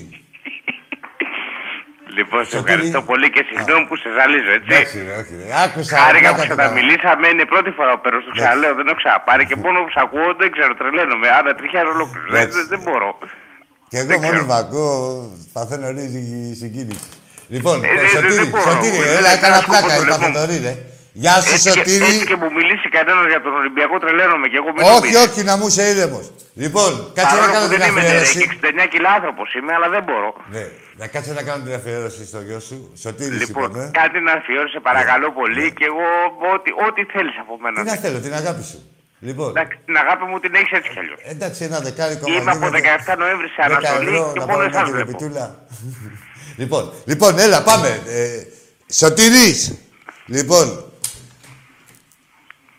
Λοιπόν, σε ευχαριστώ πολύ και συγγνώμη που σε ζαλίζω, έτσι. Εντάξει, ρε, όχι. ρε. Άκουσα. Χάρηκα που πλάκα του ξαναμιλήσαμε, είναι η πρώτη φορά που παίρνω στο Εντάξει. ξαναλέω, δεν έχω ξαναπάρει και μόνο που σε ακούω δεν ξέρω, τρελαίνομαι. Άρα τριχιάζω ολόκληρο. Δεν, Εντάξει. δεν, δεν μπορώ. Και εγώ μόλι μ' ακούω, παθαίνω ρίζι συγκίνηση. Λοιπόν, Ε, δεν- Σωτήρη, δεν μπορώ. Σωτήρη, Δεν- έλα, δεν έκανα θα πλάκα, σκοπό το είπα λαιμό μου. Θοδωρή, ρε. Γεια σου, Έτσι και, Σωτήρη. έτσι και μου μιλήσει κανένας για τον Ολυμπιακό τρελαίνομαι και εγώ μην Όχι, νομίζεις. όχι, να μου είσαι ήρεμος. Λοιπόν, κάτσε να Παρόλο κάνω που την δεν είμαι νερέ, αφιέρωση. και 69 κιλά άνθρωπος είμαι, αλλά δεν μπορώ. Ναι, να κάτσε να κάνω την αφιέρωση στο γιο σου. Σωτήρη, Λοιπόν, είπαμε. κάτι να αφιέρωσε παρακαλώ πολύ και εγώ ό,τι, ό,τι θέλεις από μένα. Τι να θέλω, την αγάπη σου. Λοιπόν, Εντάξει, την αγάπη μου την έχεις έτσι κι αλλιώς. εντάξει, ένα δεκάρικο Είμαι από 17 Νοέμβρη σε αναστολή και μόνο εσάς την βλέπω. επιτούλα. λοιπόν, λοιπόν, έλα, πάμε. Ε, Σωτήρης. Λοιπόν,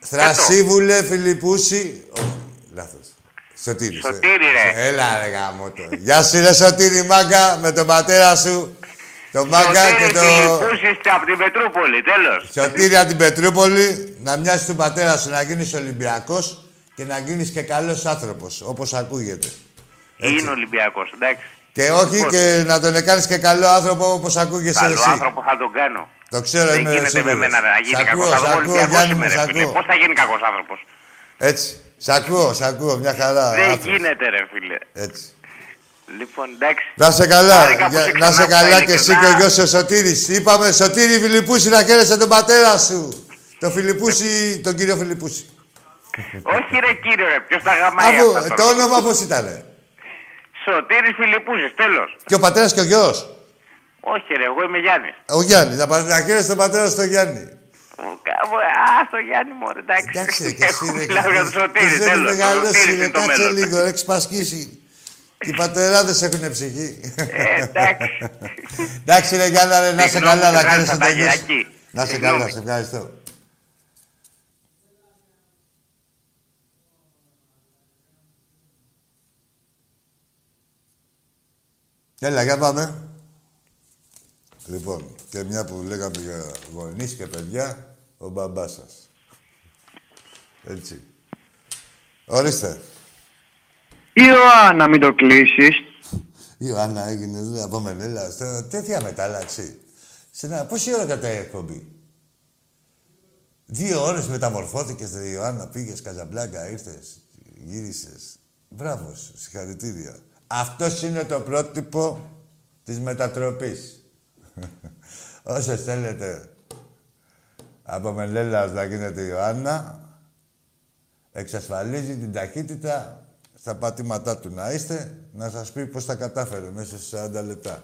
Θρασίβουλε Φιλιππούση. Όχι, λάθος. Σωτήρης. ε. Σωτήρη, ρε. Έλα, ρε γαμώτο. Γεια σου, ρε Σωτήρη, μάγκα, με τον πατέρα σου. Το μάγκα και το... Φιλιππούς είστε από την Πετρούπολη, τέλος. Σωτήρη από την Πετρούπολη, να μοιάσει του πατέρα σου να γίνεις Ολυμπιακός και να γίνεις και καλός άνθρωπος, όπως ακούγεται. Είναι Ολυμπιακός, εντάξει. Και όχι Λοιπόν, και να τον κάνεις και καλό άνθρωπο όπως ακούγεσαι Καλό εσύ. άνθρωπο θα τον κάνω. Το ξέρω, Δεν είμαι γίνεται με σίγουρος. μένα να Σ' γίνει ακούω, κακός σ' άνθρωπος. ακούω, Ολυμπιακός Γιάννη είμαι, μου, ρε σ' φίλε. ακούω. Πώς θα γίνει κακός άνθρωπος; Έτσι. Σ' ακούω, σ' ακούω, μια χαρά. Δεν άνθρωπος. γίνεται ρε φίλε. Έτσι. Λοιπόν, εντάξει. Να σε καλά, Χάρηκα που για- σε να σε ξανάκουσα, καλά και εσύ ειλικρινά. και ο γιος σου ο Σωτήρης. Είπαμε, Σωτήρη Φιλιππούση, να χαίρεσαι τον πατέρα σου. Το Φιλιππούση, τον κύριο Φιλιππούση. Όχι ρε κύριο ρε, ποιος τα γαμάει Αφού, αυτά το τώρα. όνομα πώς ήτανε; Σωτήρης Φιλιππούσης, τέλος. Και ο πατέρας και ο γιος. Όχι ρε, εγώ είμαι Γιάννης. Ο Γιάννης, να, πα- να χαίρεσαι τον πατέρα σου τον Γιάννη. Α, στο Γιάννη μου, ρε, εντάξει. Εντάξει, ρε, και εσύ Εγώ ρε, μιλάω για τον και Σωτήρη, εσύ τέλος. έχεις Ο μεγαλώσει, Σωτήρης ρε, είναι το κάτσε μέλλον. λίγο, έχεις πασχίσει. Και οι πατεράδες έχουν ψυχή. Ε, εντάξει. Εντάξει ρε Γιάννα, ρε, να σε Συγγνώμη καλά, που να σε κάνεις γράφησα τον τα γιο σου. γυρακή. Να σε Συγγνώμη. καλά, σε ευχαριστώ. Έλα, για πάμε. Λοιπόν, και μια που λέγαμε για γονείς και παιδιά, ο μπαμπάς σας. Έτσι. Ορίστε. Ιωάννα, μην το κλείσεις. Η Ιωάννα έγινε δουλειά από Μενέλα. Στο τέτοια μετάλλαξη. Σε ένα... Πόση ώρα κατά η εκπομπή; Δύο ώρες μεταμορφώθηκες, ρε Ιωάννα. Πήγες Καζαμπλάκα, ήρθες, γύρισες. Μπράβο σου, συγχαρητήρια. Αυτός είναι το πρότυπο της μετατροπής. Όσες θέλετε από Μενέλα να γίνετε Ιωάννα, εξασφαλίζει την ταχύτητα στα πατήματά του να είστε, να σας πει πώς τα κατάφερε μέσα σε 40 λεπτά.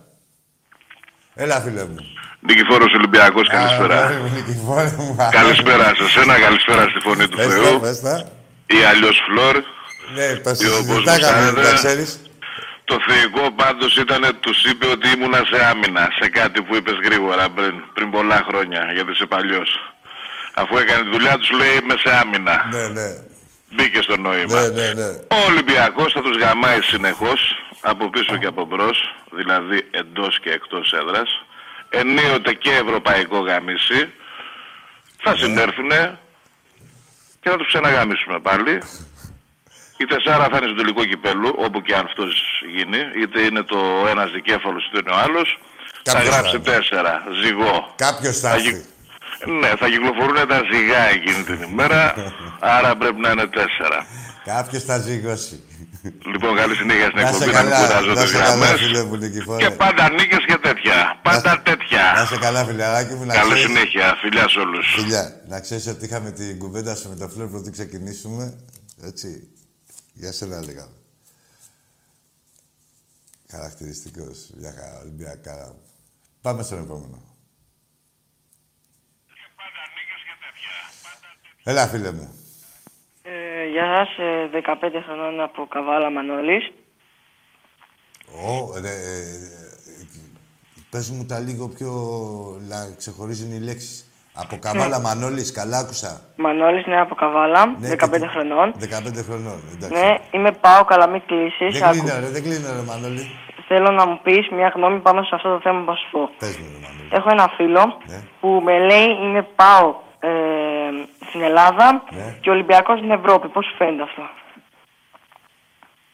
Έλα, φίλε μου. Νικηφόρος Ολυμπιακός, καλησπέρα. Α, μου, Νικηφόρε μου. Καλησπέρα σε σένα, καλησπέρα στη φωνή του Πες τα, Θεού. πες τα. Ή αλλιώς Φλόρ. Ναι, το Ή όπως μου συζητάγαμε, φαίνεται, να ξέρεις. Το θεϊκό πάντως ήταν, τους είπε ότι ήμουνα σε άμυνα, σε κάτι που είπες γρήγορα πριν, πριν πολλά χρόνια, γιατί είσαι παλιός. Αφού έκανε τη δουλειά τους, λέει είμαι σε άμυνα. Ναι, ναι. Μπήκε στο νόημα. Ναι, ναι, ναι. Ο Ολυμπιακός θα τους γαμάει συνεχώς, από πίσω και από μπρος, δηλαδή εντός και εκτός έδρας. Ενίοτε και ευρωπαϊκό γαμίσι. Θα συνέρθουνε και θα τους ξαναγαμίσουμε πάλι. Η τεσσάρα θα είναι στο τελικό κυπέλου, όπου και αν αυτός γίνει, είτε είναι το ένας δικέφαλος είτε είναι ο άλλος. Θα Κάποιος θα γράψει είναι. τέσσερα, ζυγό. Κάποιος θα Θα έρθει. γι- Ναι, θα κυκλοφορούν τα ζυγά εκείνη την ημέρα, άρα πρέπει να είναι τέσσερα. Κάποιος θα ζυγώσει. Λοιπόν, καλή συνέχεια στην Να σε εκπομπή, να μην καλά, κουράζω να τις σε καλά, γραμμές. φίλε μου, Νικηφόρε. Και πάντα νίκες και τέτοια. Πάντα τέτοια. Να σε καλά, φιλαράκι μου. να Καλή ξέρεις- συνέχεια. Φιλιά σε όλους. Φιλιά, να ξέρεις ότι είχαμε την κουβέντα σου με το φλερ πριν ξεκινήσουμε. Έτσι. Για σένα έλεγα. Χαρακτηριστικός. Μια χαρά, Ολυμπιακά. Πάμε στον επόμενο. Έλα, φίλε μου. Ε, γεια σας, ε, 15 χρονών από Καβάλα Μανώλης. Ω, ρε, ε, πες μου τα λίγο πιο... να ξεχωρίζουν οι λέξεις. Από Καβάλα Μανώλης, καλά άκουσα. Μανώλης, ναι, από Καβάλα, Ναι, 15 και τι- χρονών. 15 χρονών, εντάξει. Ναι, είμαι πάω καλά, μην κλείσεις. Δεν κλείνω, ρε, δεν κλείνω, ρε, Μανώλη. Θέλω να μου πεις μια γνώμη πάνω σε αυτό το θέμα που θα σου πω. Πες μου, ρε, Μανώλη. Έχω ένα φίλο Ναι. που με λέει είμαι πάω ε, στην Ελλάδα Ναι. και Ολυμπιακός στην Ευρώπη. Πώς σου φαίνεται αυτό;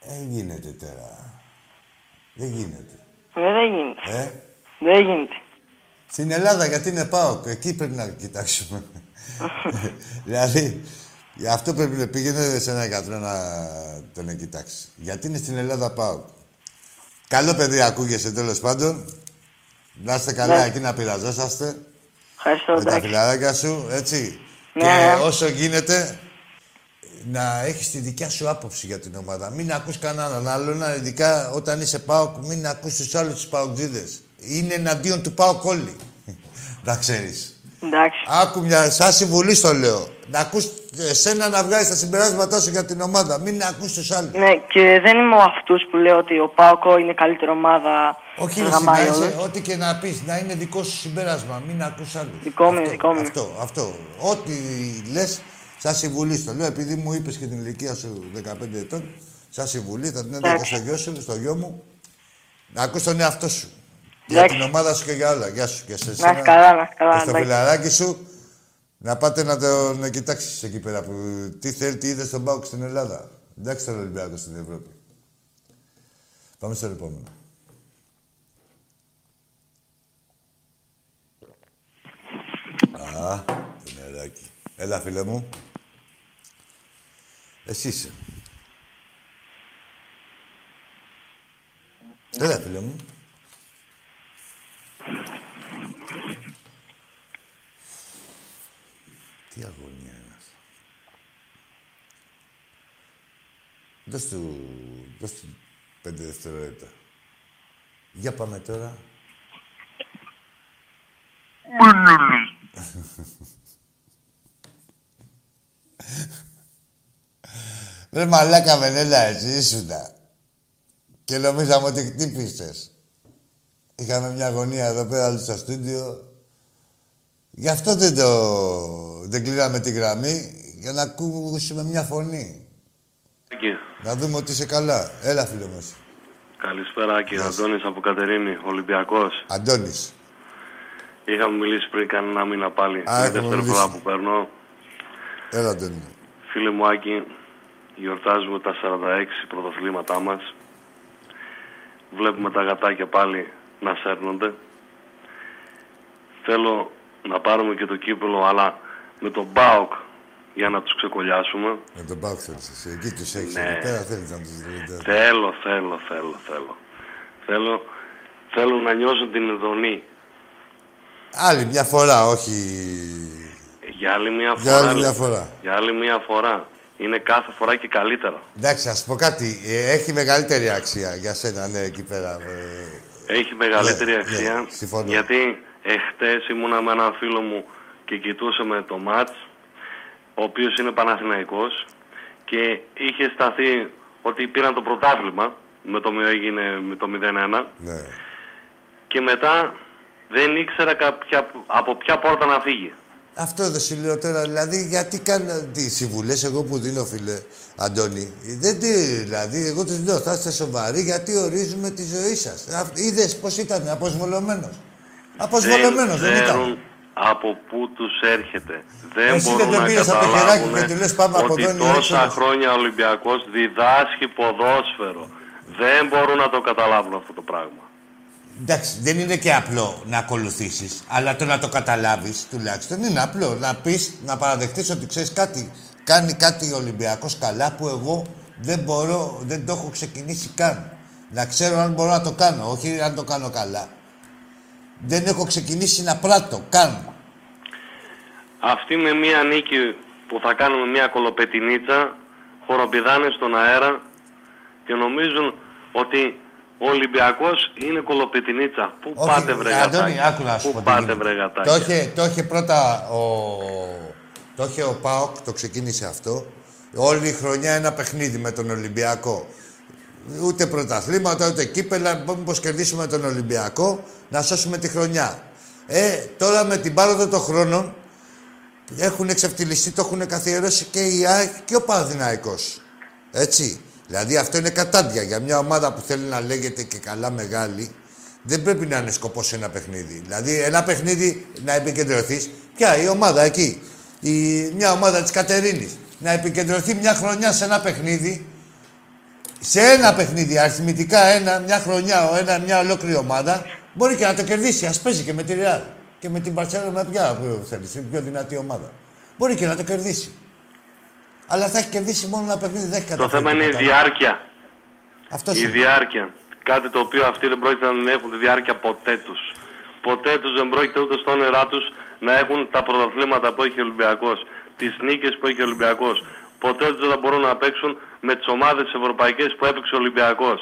Δεν γίνεται τώρα. Δεν γίνεται. Ε, δεν γίνεται. Ε, Δεν γίνεται. Στην Ελλάδα γιατί είναι ΠΑΟΚ, εκεί πρέπει να κοιτάξουμε. δηλαδή, γι' αυτό πρέπει να πήγαινε σε ένα γιατρό να τον κοιτάξει. Γιατί είναι στην Ελλάδα ΠΑΟΚ. Καλό παιδί ακούγεσαι τέλος πάντων. Να είστε καλά Ναι. εκεί να πειραζόσαστε. Ευχαριστώ, με τα εντάξει. φιλαράκια σου, έτσι. Ναι, και ναι. όσο γίνεται, να έχεις τη δικιά σου άποψη για την ομάδα. Μην ακούς κανέναν άλλον, ειδικά όταν είσαι ΠΑΟΚ, μην ακούς τους άλλους τους ΠΑΟΚδίδες. Είναι εναντίον του ΠΑΟΚ όλοι. να ξέρεις. Εντάξει. Άκου μια, σαν συμβουλή στο λέω. Να ακούς εσένα να βγάζεις τα συμπεράσματά σου για την ομάδα. Μην ακούς τους άλλους. Ναι, και δεν είμαι ο αυτούς που λέω ότι ο Πάοκο είναι καλύτερη ομάδα. Όχι, να ρε, γαμάει να είσαι, όλους. ό,τι και να πεις, να είναι δικό σου συμπέρασμα. Μην ακούς άλλους. Δικό μου είναι, Αυτό, δικό μου είναι. Αυτό, αυτό. Ό,τι λες, σαν συμβουλή στο λέω, επειδή μου είπες και την ηλικία σου 15 ετών, σαν συμβουλή θα την έδωσα και Εντάξει. στο γιο σου, στο γιο μου, να ακούς τον εαυτό σου. Για Εντάξει. την ομάδα σου και για όλα. Γεια σου και σε Να εσένα. είσαι καλά, να είσαι καλά, Και στο εντάξει. φιλαράκι σου, να πάτε να τον κοιτάξεις εκεί πέρα. Που, τι θέλει, τι είδες στον Πάουκ στην Ελλάδα. Εντάξει τον Ολυμπιακό στην Ευρώπη. Πάμε στο επόμενο. Α, το νεράκι. Έλα, φίλε μου. Εσύ είσαι. Έλα, φίλε μου. Τι αγωνία είναι αυτό. Δώσ' του, δώσ' του πέντε δευτερόλεπτα. Για πάμε τώρα. Ρε μαλάκα Βενέλα, εσύ ήσουνα. Και νομίζαμε ότι χτύπησες. Είχαμε μια αγωνία εδώ πέρα όλοι στο στούντιο. Γι' αυτό δεν το... δεν κλείναμε τη γραμμή, για να ακούσουμε μια φωνή. Άκη. Να δούμε ότι είσαι καλά. Έλα, φίλε μου. εσύ. Καλησπέρα, Άκη. Γεια σου. Αντώνης από Κατερίνη, Ολυμπιακός. Αντώνης. Είχαμε μιλήσει πριν κανένα μήνα πάλι. Α, Είναι η έχουμε δεύτερη μιλήσει. φορά που παίρνω. Έλα, Αντώνη. Φίλε μου, Άκη, γιορτάζουμε τα 46 πρωτοθλήματά μας. Βλέπουμε τα γατάκια πάλι να σέρνονται. Θέλω να πάρουμε και το κύπελο, αλλά με τον Μπάουκ για να τους ξεκολλιάσουμε. Με τον Πάουκ θέλεις εσύ. Εκεί τους έχεις. Ναι. Εκεί πέρα θέλεις να τους δείτε. Θέλω, θέλω, θέλω, θέλω. Θέλω, θέλω να νιώσω την ειδονή. Άλλη μια φορά, όχι... Για άλλη μια Για φορά. άλλη μια λέω. φορά. Για άλλη μια φορά. Είναι κάθε φορά και καλύτερα. Εντάξει, ας πω κάτι. Ε, Έχει μεγαλύτερη αξία για σένα, ναι, εκεί πέρα. ε, Έχει μεγαλύτερη Ναι, αξία. ναι, συμφωνώ. γιατί εχθές ήμουνα με έναν φίλο μου και κοιτούσαμε το μάτς, ο οποίος είναι Παναθηναϊκός και είχε σταθεί ότι πήραν το πρωτάθλημα με το, έγινε με το 0-1 Ναι. και μετά δεν ήξερα κάποια, από ποια πόρτα να φύγει. Αυτό δεν σου λέω τώρα. Δηλαδή, γιατί κάνω τι συμβουλές εγώ που δίνω, φίλε Αντώνη. Δεν τι, δηλαδή, εγώ τους λέω, θα είστε σοβαροί γιατί ορίζουμε τη ζωή σας. Είδες πώς ήταν, αποσβολωμένο. Αποσβολωμένο δεν, ήταν. ξέρουν από πού τους έρχεται. Δεν Εσύ δεν μπορούν τον να πήρες από το χεράκι καταλάβουν και του λες, πάμε από ότι εδώ, είναι τόσα έξοδος. χρόνια ο Ολυμπιακός διδάσκει ποδόσφαιρο. Δεν μπορούν να το καταλάβουν αυτό το πράγμα. Εντάξει, δεν είναι και απλό να ακολουθήσεις, αλλά το να το καταλάβεις τουλάχιστον είναι απλό. Να πεις, να παραδεχτείς ότι ξέρεις κάτι. Κάνει κάτι ο Ολυμπιακός καλά που εγώ δεν μπορώ, δεν το έχω ξεκινήσει καν. Να ξέρω αν μπορώ να το κάνω, όχι αν το κάνω καλά. Δεν έχω ξεκινήσει να πράττω καν. Αυτή με μία νίκη που θα κάνουμε μία κολοπετινίτσα, χοροπηδάνε στον αέρα και νομίζουν ότι ο Ολυμπιακός είναι κολοπετινίτσα. Πού Όχι, πάτε βρε Αντώνη, γατάκια. άκου να σου Πού πω τι πάτε γίνεται. βρε Το γατάκια. είχε, το είχε πρώτα ο... Το είχε ο ΠΑΟΚ, το ξεκίνησε αυτό. Όλη η χρονιά ένα παιχνίδι με τον Ολυμπιακό. Ούτε πρωταθλήματα, ούτε κύπελα. Μήπως κερδίσουμε τον Ολυμπιακό, να σώσουμε τη χρονιά. Ε, τώρα με την πάροδο των χρόνων έχουν εξευτελιστεί, το έχουν καθιερώσει και η ΑΕΚ και ο Παναθηναϊκός. Έτσι. Δηλαδή αυτό είναι κατάντια για μια ομάδα που θέλει να λέγεται και καλά μεγάλη. Δεν πρέπει να είναι σκοπός ένα παιχνίδι. Δηλαδή ένα παιχνίδι να επικεντρωθείς. Ποια η ομάδα εκεί. Η, μια ομάδα της Κατερίνης. Να επικεντρωθεί μια χρονιά σε ένα παιχνίδι. Σε ένα παιχνίδι, αριθμητικά ένα, μια χρονιά, ο ένα, μια ολόκληρη ομάδα, μπορεί και να το κερδίσει. Α παίζει και με τη Real. Και με την Παρσέλα με ποια που θέλεις, την πιο δυνατή ομάδα. Μπορεί και να το κερδίσει. Αλλά θα έχει κερδίσει μόνο ένα παιχνίδι, δεν έχει Το καταφέρει. θέμα είναι η τίποτα. διάρκεια. Αυτός η είναι. διάρκεια. Κάτι το οποίο αυτοί δεν πρόκειται να έχουν τη διάρκεια ποτέ τους. Ποτέ τους δεν πρόκειται ούτε στο όνειρά τους να έχουν τα πρωταθλήματα που έχει ο Ολυμπιακός, τις νίκες που έχει ο Ολυμπιακός. Ποτέ τους δεν θα μπορούν να παίξουν με τις ομάδες ευρωπαϊκές που έπαιξε ο Ολυμπιακός.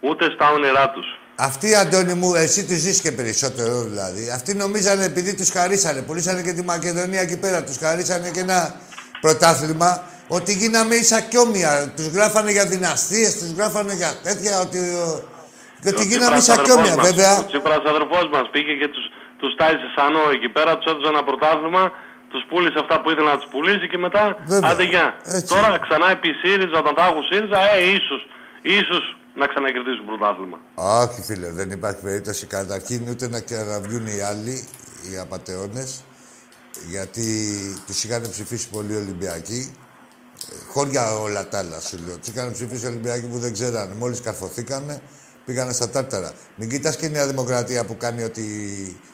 Ούτε στα όνειρά τους. Αυτοί, Αντώνη μου, εσύ τους ζεις και περισσότερο δηλαδή. Αυτοί νομίζανε επειδή τους χαρίσανε, πουλήσανε και τη Μακεδονία εκεί πέρα, τους χαρίσανε και ένα πρωτάθλημα, ότι γίναμε ίσα κι όμοια. Τους γράφανε για δυναστείες, τους γράφανε για τέτοια, ότι, και ότι Ο γίναμε Τσίπρας ίσα κι αδερφός όμοια, μας, βέβαια. Ο Τσίπρας αδερφός μας πήγε και τους, τους τάισε σανό εκεί πέρα, τους έδωσε ένα πρωτάθλημα, τους πούλησε αυτά που ήθελε να τους πουλήσει και μετά Βέβαια. άντε γεια. Έτσι. Τώρα ξανά επί ΣΥΡΙΖΑ, όταν θα έχουν ΣΥΡΙΖΑ, ε, ίσως, ίσως να ξανακερδίσουν πρωτάθλημα. Όχι, φίλε, δεν υπάρχει περίπτωση. Καταρχήν ούτε να καραβιούν οι άλλοι, οι απαταιώνες, γιατί τους είχαν ψηφίσει πολλοί Ολυμπιακοί. Ε, Χώρια όλα τα άλλα, σου λέω. Τους είχαν ψηφίσει Ολυμπιακοί που δεν ξέρανε. Μόλις καρφωθήκανε, πήγανε στα τάρταρα. Μην κοιτάς και η Νέα Δημοκρατία που κάνει ότι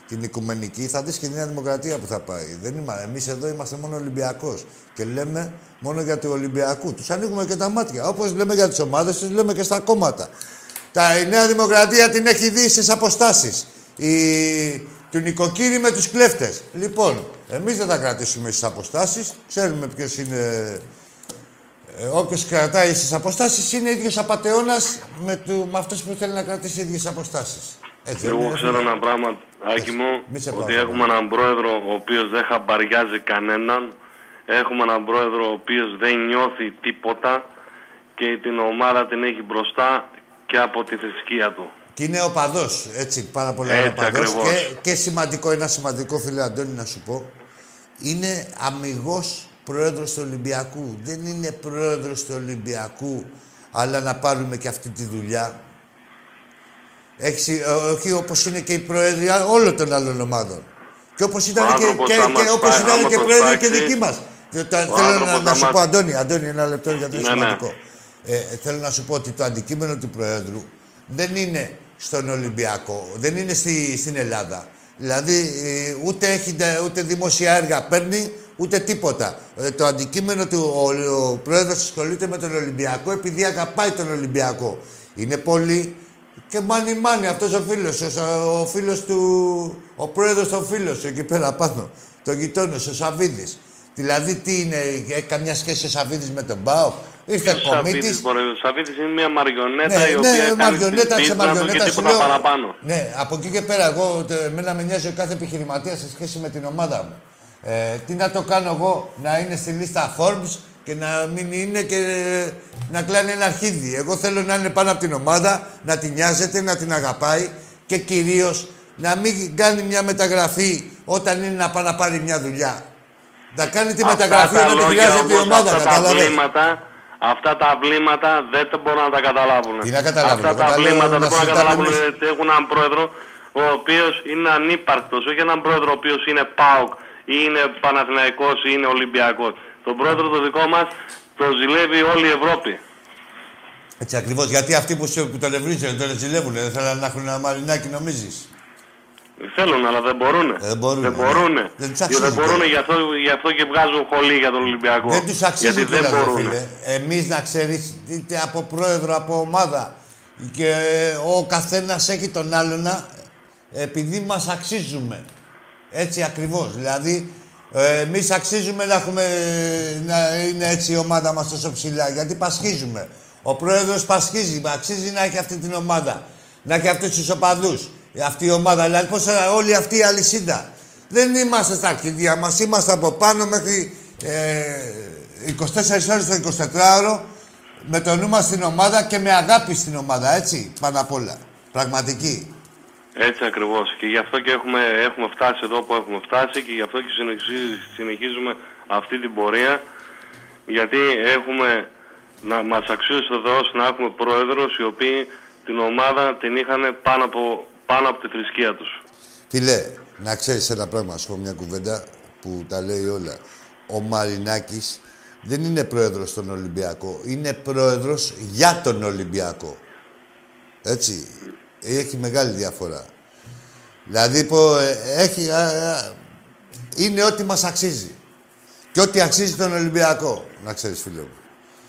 την οικουμενική, θα δεις και η Νέα Δημοκρατία που θα πάει. Δεν είμαστε. Εμείς εδώ είμαστε μόνο Ολυμπιακός. Και λέμε μόνο για του Ολυμπιακού. Τους ανοίγουμε και τα μάτια. Όπως λέμε για τις ομάδες, τους λέμε και στα κόμματα. Τα, η Νέα Δημοκρατία την έχει δει στις αποστάσεις. Η, του νοικοκύρη με τους κλέφτες. Λοιπόν, εμείς δεν θα κρατήσουμε στις αποστάσεις. Ξέρουμε ποιος είναι... Ε, όποιος κρατάει στις αποστάσεις είναι ίδιος απατεώνας με, του, με αυτός που θέλει να κρατήσει ίδιες αποστάσεις. Έτσι, δεν Εγώ είναι, ξέρω φίλε; ένα πράγμα, Άκη μου, Μη σε ότι πάω, έχουμε έναν πρόεδρο ο οποίος δεν χαμπαριάζει κανέναν. Έχουμε έναν πρόεδρο ο οποίος δεν νιώθει τίποτα και την ομάδα την έχει μπροστά και από τη θρησκεία του. Και είναι οπαδός, έτσι, πάρα πολύ Έτσι οπαδός. ακριβώς. Και, και σημαντικό, ένα σημαντικό, φίλε Αντώνη, να σου πω, είναι αμυγός πρόεδρος του Ολυμπιακού. Δεν είναι πρόεδρος του Ολυμπιακού, αλλά να πάρουμε και αυτή τη δουλειά. Έχεις, ε, όχι όπως είναι και η προέδρια όλων των άλλων ομάδων. Και όπως ήταν και, άνθρωπος και, άμα και, όπως σπάει- ήταν άμα και το πρόεδρη και σπάξει, δική μας. Και το- ο θέλω να, άνθρωπος να σου άμα- πω, Αντώνη, Αντώνη, ένα λεπτό γιατί είναι Ναι, ναι. σημαντικό. Ε, θέλω να σου πω ότι το αντικείμενο του Προέδρου δεν είναι στον Ολυμπιακό, δεν είναι στη, στην Ελλάδα. Δηλαδή, ε, ούτε, έχει, ούτε δημόσια έργα παίρνει, ούτε τίποτα. Ε, το αντικείμενο του, ο, ο Πρόεδρος ασχολείται με τον Ολυμπιακό επειδή αγαπάει τον Ολυμπιακό. Είναι πολύ και μάνι μάνι αυτός ο φίλος, ο, ο φίλος του, ο πρόεδρος των φίλων σου εκεί πέρα πάνω, το γειτόνιο, ο Σαββίδης. Δηλαδή, τι είναι, έχει καμιά σχέση ο Σαββίδης με τον Μπάο. Ήρθε Ο Σαββίδης, κομίτης; μπορεί, ο Σαββίδης είναι μια μαριονέτα Ναι, η οποία ναι, κάνει μαριονέτα την σε πίτσα του και μαριονέτα σου τίποτα λέω. παραπάνω. Ναι, από εκεί και πέρα, εγώ, τε- εμένα με νοιάζει ο κάθε επιχειρηματίας σε σχέση με την ομάδα μου. Ε, τι να το κάνω εγώ, να είναι στη λίστα Forbes και να μην είναι και να κλάνει ένα αρχίδι. Εγώ θέλω να είναι πάνω από την ομάδα, να την νοιάζεται, να την αγαπάει και κυρίως να μην κάνει μια μεταγραφή όταν είναι να πάει να πάρει μια δουλειά. Να κάνει τη Αυτά μεταγραφή τα όταν τη λόγια χρειάζεται η όμως, ομάδα, αυτά τα κατάλαβες. βλήματα, αυτά τα βλήματα δεν τα μπορούν να τα καταλάβουν. Τι να καταλάβουν, Αυτά εγώ τα τα λέω βλήματα να δεν μπορούν να συζητάμε καταλάβουν εμείς. ότι έχουν έναν πρόεδρο ο οποίος είναι ανύπαρκτος, όχι έναν πρόεδρο ο οποίος είναι ΠΑΟΚ ή είναι Παναθηναϊκός ή είναι Ολυμπιακός. Τον πρόεδρο το δικό μας το ζηλεύει όλη η Ευρώπη. Έτσι ακριβώς. Γιατί αυτοί που, σε- που τον ευρύζουν, τον ζηλεύουν, δεν θέλουν να έχουν ένα μαρινάκι, νομίζεις; Θέλουν, αλλά δεν μπορούν. Δεν μπορούν. Δεν μπορούν. Δεν τους Και αξίζει. δεν μπορούν, γι' αυτό, γι' αυτό και βγάζουν χολή για τον Ολυμπιακό. Δεν τους αξίζει Γιατί δεν κιόλας, ρε μπορούν. φίλε. Εμείς να ξέρεις, είτε από πρόεδρο, από ομάδα και ο καθένας έχει τον άλλον επειδή μας αξίζουμε. Έτσι ακριβώς. Δηλαδή, ε, εμείς αξίζουμε να, έχουμε, να είναι έτσι η ομάδα μας τόσο ψηλά, γιατί πασχίζουμε. Ο πρόεδρος πασχίζει, αξίζει να έχει αυτή την ομάδα. Να έχει αυτούς τους οπαδούς. Αυτή η ομάδα, δηλαδή πώς θα- όλη αυτή η αλυσίδα. Δεν είμαστε στα αρχίδια μας, είμαστε από πάνω μέχρι ε, 24 ώρες το 24ωρο με το νου μας στην ομάδα και με αγάπη στην ομάδα, έτσι, πάνω απ' όλα. Πραγματική. Έτσι ακριβώς. Και γι' αυτό και έχουμε, έχουμε φτάσει εδώ που έχουμε φτάσει και γι' αυτό και συνεχίζει- συνεχίζουμε αυτή την πορεία. Γιατί έχουμε, να μας αξίζει ο Θεός να έχουμε πρόεδρους οι οποίοι την ομάδα την είχαν πάνω από, πάνω από τη θρησκεία τους. Φίλε, να ξέρεις ένα πράγμα, σου πω μια κουβέντα που τα λέει όλα. Ο Μαρινάκης δεν είναι πρόεδρος στον Ολυμπιακό, είναι πρόεδρος για τον Ολυμπιακό. Έτσι. Έχει μεγάλη διαφορά. Δηλαδή, πω, ε, έχει, α, α, είναι ό,τι μας αξίζει. Και ό,τι αξίζει τον Ολυμπιακό, να ξέρεις φίλε μου.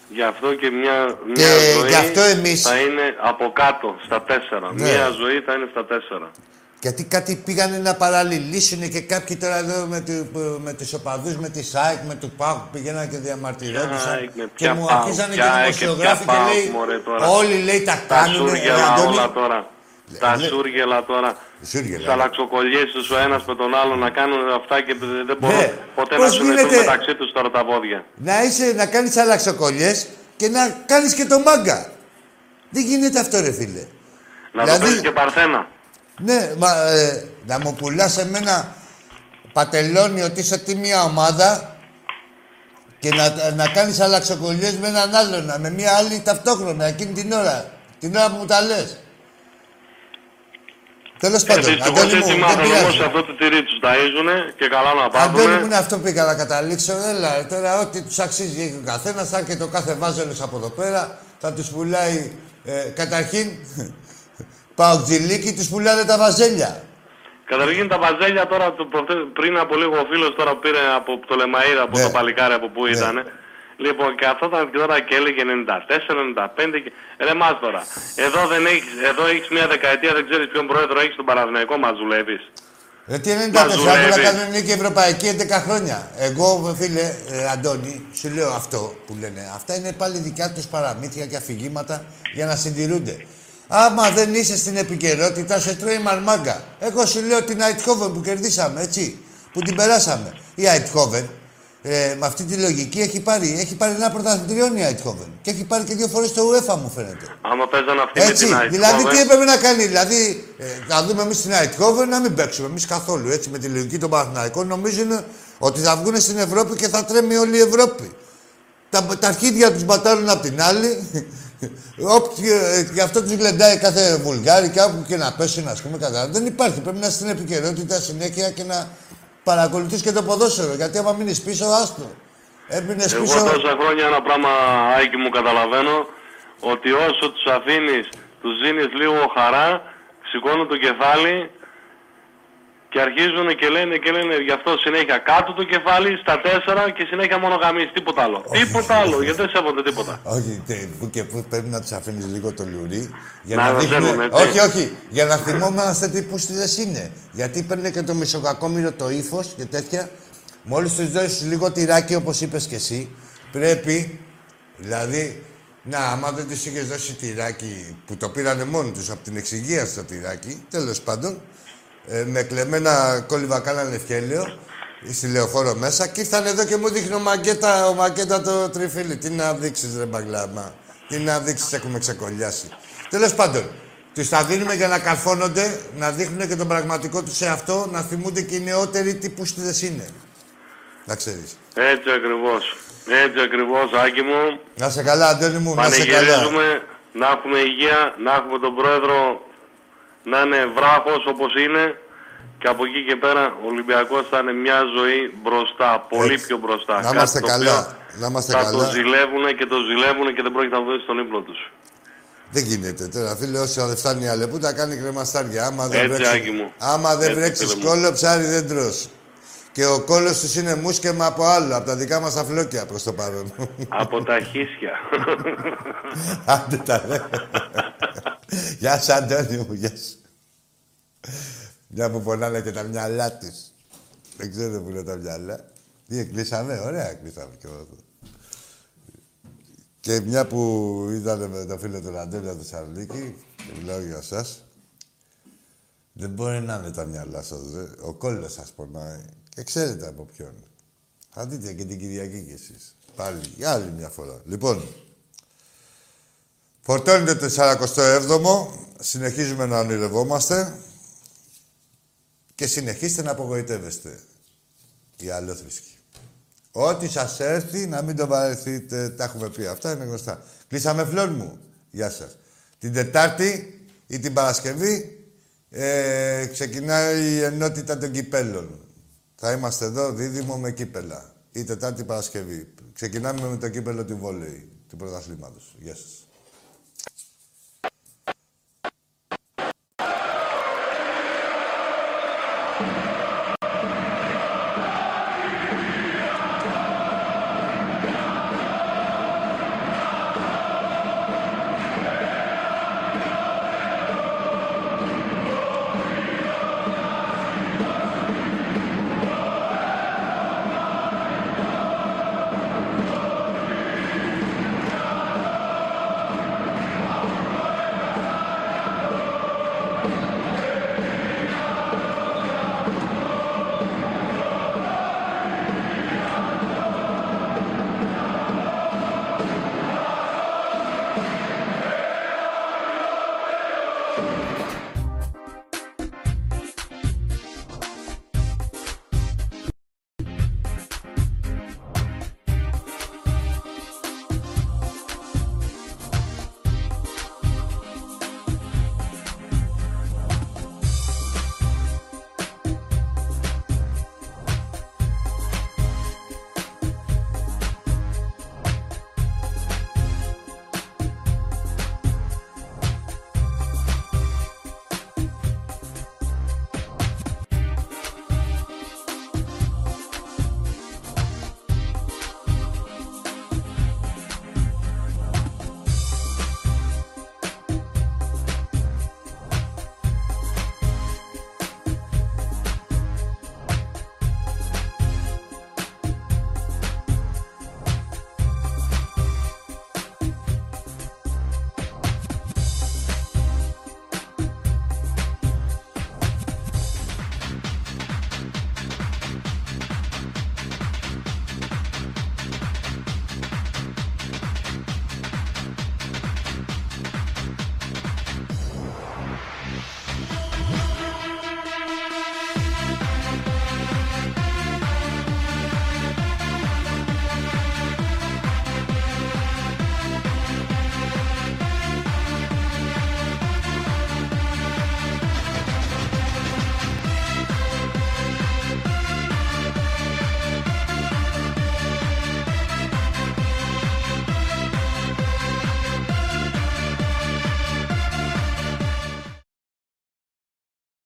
Γι' αυτό και μια, μια Και ζωή γι' αυτό εμείς- θα είναι από κάτω, στα τέσσερα. Ναι. Μια ζωή θα είναι στα τέσσερα. Γιατί κάτι πήγανε να παραλληλήσουν και κάποιοι τώρα εδώ με, του, με τους οπαδούς, με τη ΣΑΕΚ, με του ΠΑΟΚ πήγαιναν και διαμαρτυρόντουσαν. ΑΕΚ, με Και ποια μου ΠΑΟΚ, αρχίσανε και ποια ΑΕΚ και δημοσιογράφοι ποια και ΠΑΟΚ, λέει μωρέ, τώρα. όλοι λέει τα Τα κάνουν. σούργελα όλα τώρα. Τα σούργελα τώρα. Σούργελα. Τους αλλαξοκολλιές τους ο ένας με τον άλλο να κάνουν αυτά και δεν δεν μπορούν Ναι. ποτέ Πώς να σου γίνεται- μεταξύ τους τώρα τα πόδια. Να, είσαι, να κάνεις αλλαξοκολλιές και να κάνεις και το μάγκα. Δεν γίνεται αυτό ρε φίλε. Να Δηλαδή- το παίζει και παρθένα. Ναι, μα, ε, να μου πουλάς εμένα πατελώνει ότι είσαι τι μια ομάδα και να, να κάνεις αλλαξοκολλιές με έναν άλλον, με μια άλλη ταυτόχρονα, εκείνη την ώρα. Την ώρα που μου τα λες. Τέλος πάντων, Δυστυχώς Αντώνη μου, έτσι δεν μάθανε πειράζει. όμως αυτό το τυρί τους ταΐζουνε και καλά να Αντώνη μου, πάθουνε. είναι αυτό που πήγα να καταλήξω. Έλα, ρε, τώρα ό,τι τους αξίζει έχει ο καθένας, θα και το κάθε βάζελος από εδώ πέρα, θα τους πουλάει, ε, καταρχήν, Παοκτζηλίκι, τους πουλάνε τα βαζέλια. Καταρχήν τα βαζέλια τώρα, το προχτέ- πριν από λίγο ο φίλος τώρα πήρε από το Λεμαΐρα, από Ναι. το παλικάρι από πού ήταν. Λοιπόν, και αυτό ήταν και τώρα και έλεγε 94, 95 και... Ρε μας τώρα, εδώ, δεν έχεις, εδώ έχεις μια δεκαετία, δεν ξέρεις ποιον πρόεδρο έχεις στον Παναθηναϊκό, μας δουλεύεις. Γιατί 94 Μαζουλεύει. άπλα κάνουν νίκη ευρωπαϊκή 11 χρόνια. Εγώ, φίλε, ε, Αντώνη, σου λέω αυτό που λένε. Αυτά είναι πάλι δικά τους παραμύθια και αφηγήματα για να συντηρούνται. Άμα δεν είσαι στην επικαιρότητα, σε τρώει μαρμάγκα. Εγώ σου λέω την Αιτχόβεν που κερδίσαμε, έτσι. Που την περάσαμε. Η Αιτχόβεν, ε, με αυτή τη λογική, έχει πάρει, έχει πάρει ένα πρωταθλητριόν η Αιτχόβεν. Και έχει πάρει και δύο φορές το UEFA, μου φαίνεται. Άμα παίζανε αυτή με Έτσι, την Eindhoven, δηλαδή τι έπρεπε να κάνει, δηλαδή ε, να δούμε εμείς την Αιτχόβεν να μην παίξουμε εμείς καθόλου. Έτσι με τη λογική των Παναθηναϊκών νομίζουν ότι θα βγουν στην Ευρώπη και θα τρέμει όλη η Ευρώπη. Τα, τα αρχίδια τους μπατάρουν απ' την άλλη. Όποιοι, ε, γι' αυτό τους γλεντάει κάθε Βουλγάρι και όπου και να πέσουν, ας πούμε, κατά. Δεν υπάρχει. Πρέπει να είσαι στην επικαιρότητα συνέχεια και να παρακολουθείς και το ποδόσφαιρο. Γιατί άμα μείνεις πίσω, άστο. Έμεινες Εγώ πίσω. τόσα χρόνια ένα πράγμα, Άκη μου, καταλαβαίνω ότι όσο τους αφήνεις, τους δίνεις λίγο χαρά, σηκώνουν το κεφάλι και αρχίζουν και λένε και λένε γι' αυτό συνέχεια κάτω το κεφάλι, στα τέσσερα και συνέχεια μόνο γαμίς, τίποτα άλλο. τίποτα άλλο, γιατί δεν σέβονται τίποτα. Όχι, τε, που και που πρέπει να τους αφήνεις λίγο το λουρί. Για Να να, τα δείχνουν. ξέρουν, έτσι. Όχι, όχι. Για να θυμόμαστε τι πούστιδες είναι. Γιατί παίρνει και το μισοκακόμοιρο το ύφος και τέτοια. Μόλις τους δώσεις λίγο τυράκι, όπως είπες και εσύ, πρέπει. Δηλαδή, να, άμα δεν τους είχες δώσει τυράκι που το πήρανε μόνοι τους από την εξυγεία στο τυράκι, τέλος πάντων, ε, με κλεμμένα κόλληβα κάνανε ευχέλαιο, στη λεωφόρο μέσα και ήρθαν εδώ και μου δείχνει ο Μαγκέτα, ο Μαγκέτα το τριφύλι. Τι να δείξεις, ρε μπαγλάμα. Τι να δείξεις, έχουμε ξεκολλιάσει. Τέλος πάντων, του τα δίνουμε για να καρφώνονται, να δείχνουν και τον πραγματικό τους σε αυτό, να θυμούνται και οι νεότεροι τι πούστιδες είναι. Να ξέρεις. Έτσι ακριβώς. Έτσι ακριβώς, Άκη μου. Να σε καλά, Αντώνη μου, να σε καλά. Πανηγυρίζουμε να έχουμε υγεία, να έχουμε τον πρόεδρο να είναι βράχος όπως είναι και από εκεί και πέρα ο Ολυμπιακός θα είναι μια ζωή μπροστά, πολύ Έτσι. πιο μπροστά. Να Κάτι είμαστε το καλά, οποίο να είμαστε θα καλά. το ζηλεύουν και το ζηλεύουν και δεν πρόκειται να δώσει στον ύπνο τους. Δεν γίνεται τώρα, φίλε. Όσο δεν φτάνει η Αλεπού, τα κάνει κρεμαστάρια. Άμα δεν Έτσι, βρέξει, Άκη μου. άμα δεν Έτσι, βρέξεις φίλε μου. κόλλο, ψάρι δεν τρως. Και ο κόλλος τους είναι μουσκεμα από άλλο, από τα δικά μας τα φλόκια προς το παρόν. Από τα χίσια. Άντε τα ρε. Γεια σου, Αντώνη μου, γεια σου. Μια που πονάνε και τα μυαλά της. Δεν ξέρω που είναι τα μυαλά. Τι κλείσαμε, ωραία κλείσαμε και εγώ. Και μια που ήταν με το φίλο του Αντώνη από τη Θεσσαλονίκη, και μιλάω για εσάς, δεν μπορεί να είναι τα μυαλά σας, ρε. Ο κόλλος σας πονάει. Και ξέρετε από ποιον. Θα δείτε και την Κυριακή κι εσείς. Πάλι, για άλλη μια φορά. Λοιπόν, φορτώνεται το 47ο, συνεχίζουμε να ονειρευόμαστε και συνεχίστε να απογοητεύεστε. Οι αλλόθρησκοι. Ό,τι σας έρθει, να μην το βαρεθείτε. Τα έχουμε πει. Αυτά είναι γνωστά. Κλείσαμε φλόν μου. Γεια σας. Την Τετάρτη ή την Παρασκευή ε, ξεκινάει η ενότητα των κυπέλων. Θα είμαστε εδώ δίδυμο με κύπελα. Ή Τετάρτη Παρασκευή. Ξεκινάμε με το κύπελο του βόλεϊ του πρωταθλήματος. Γεια σας.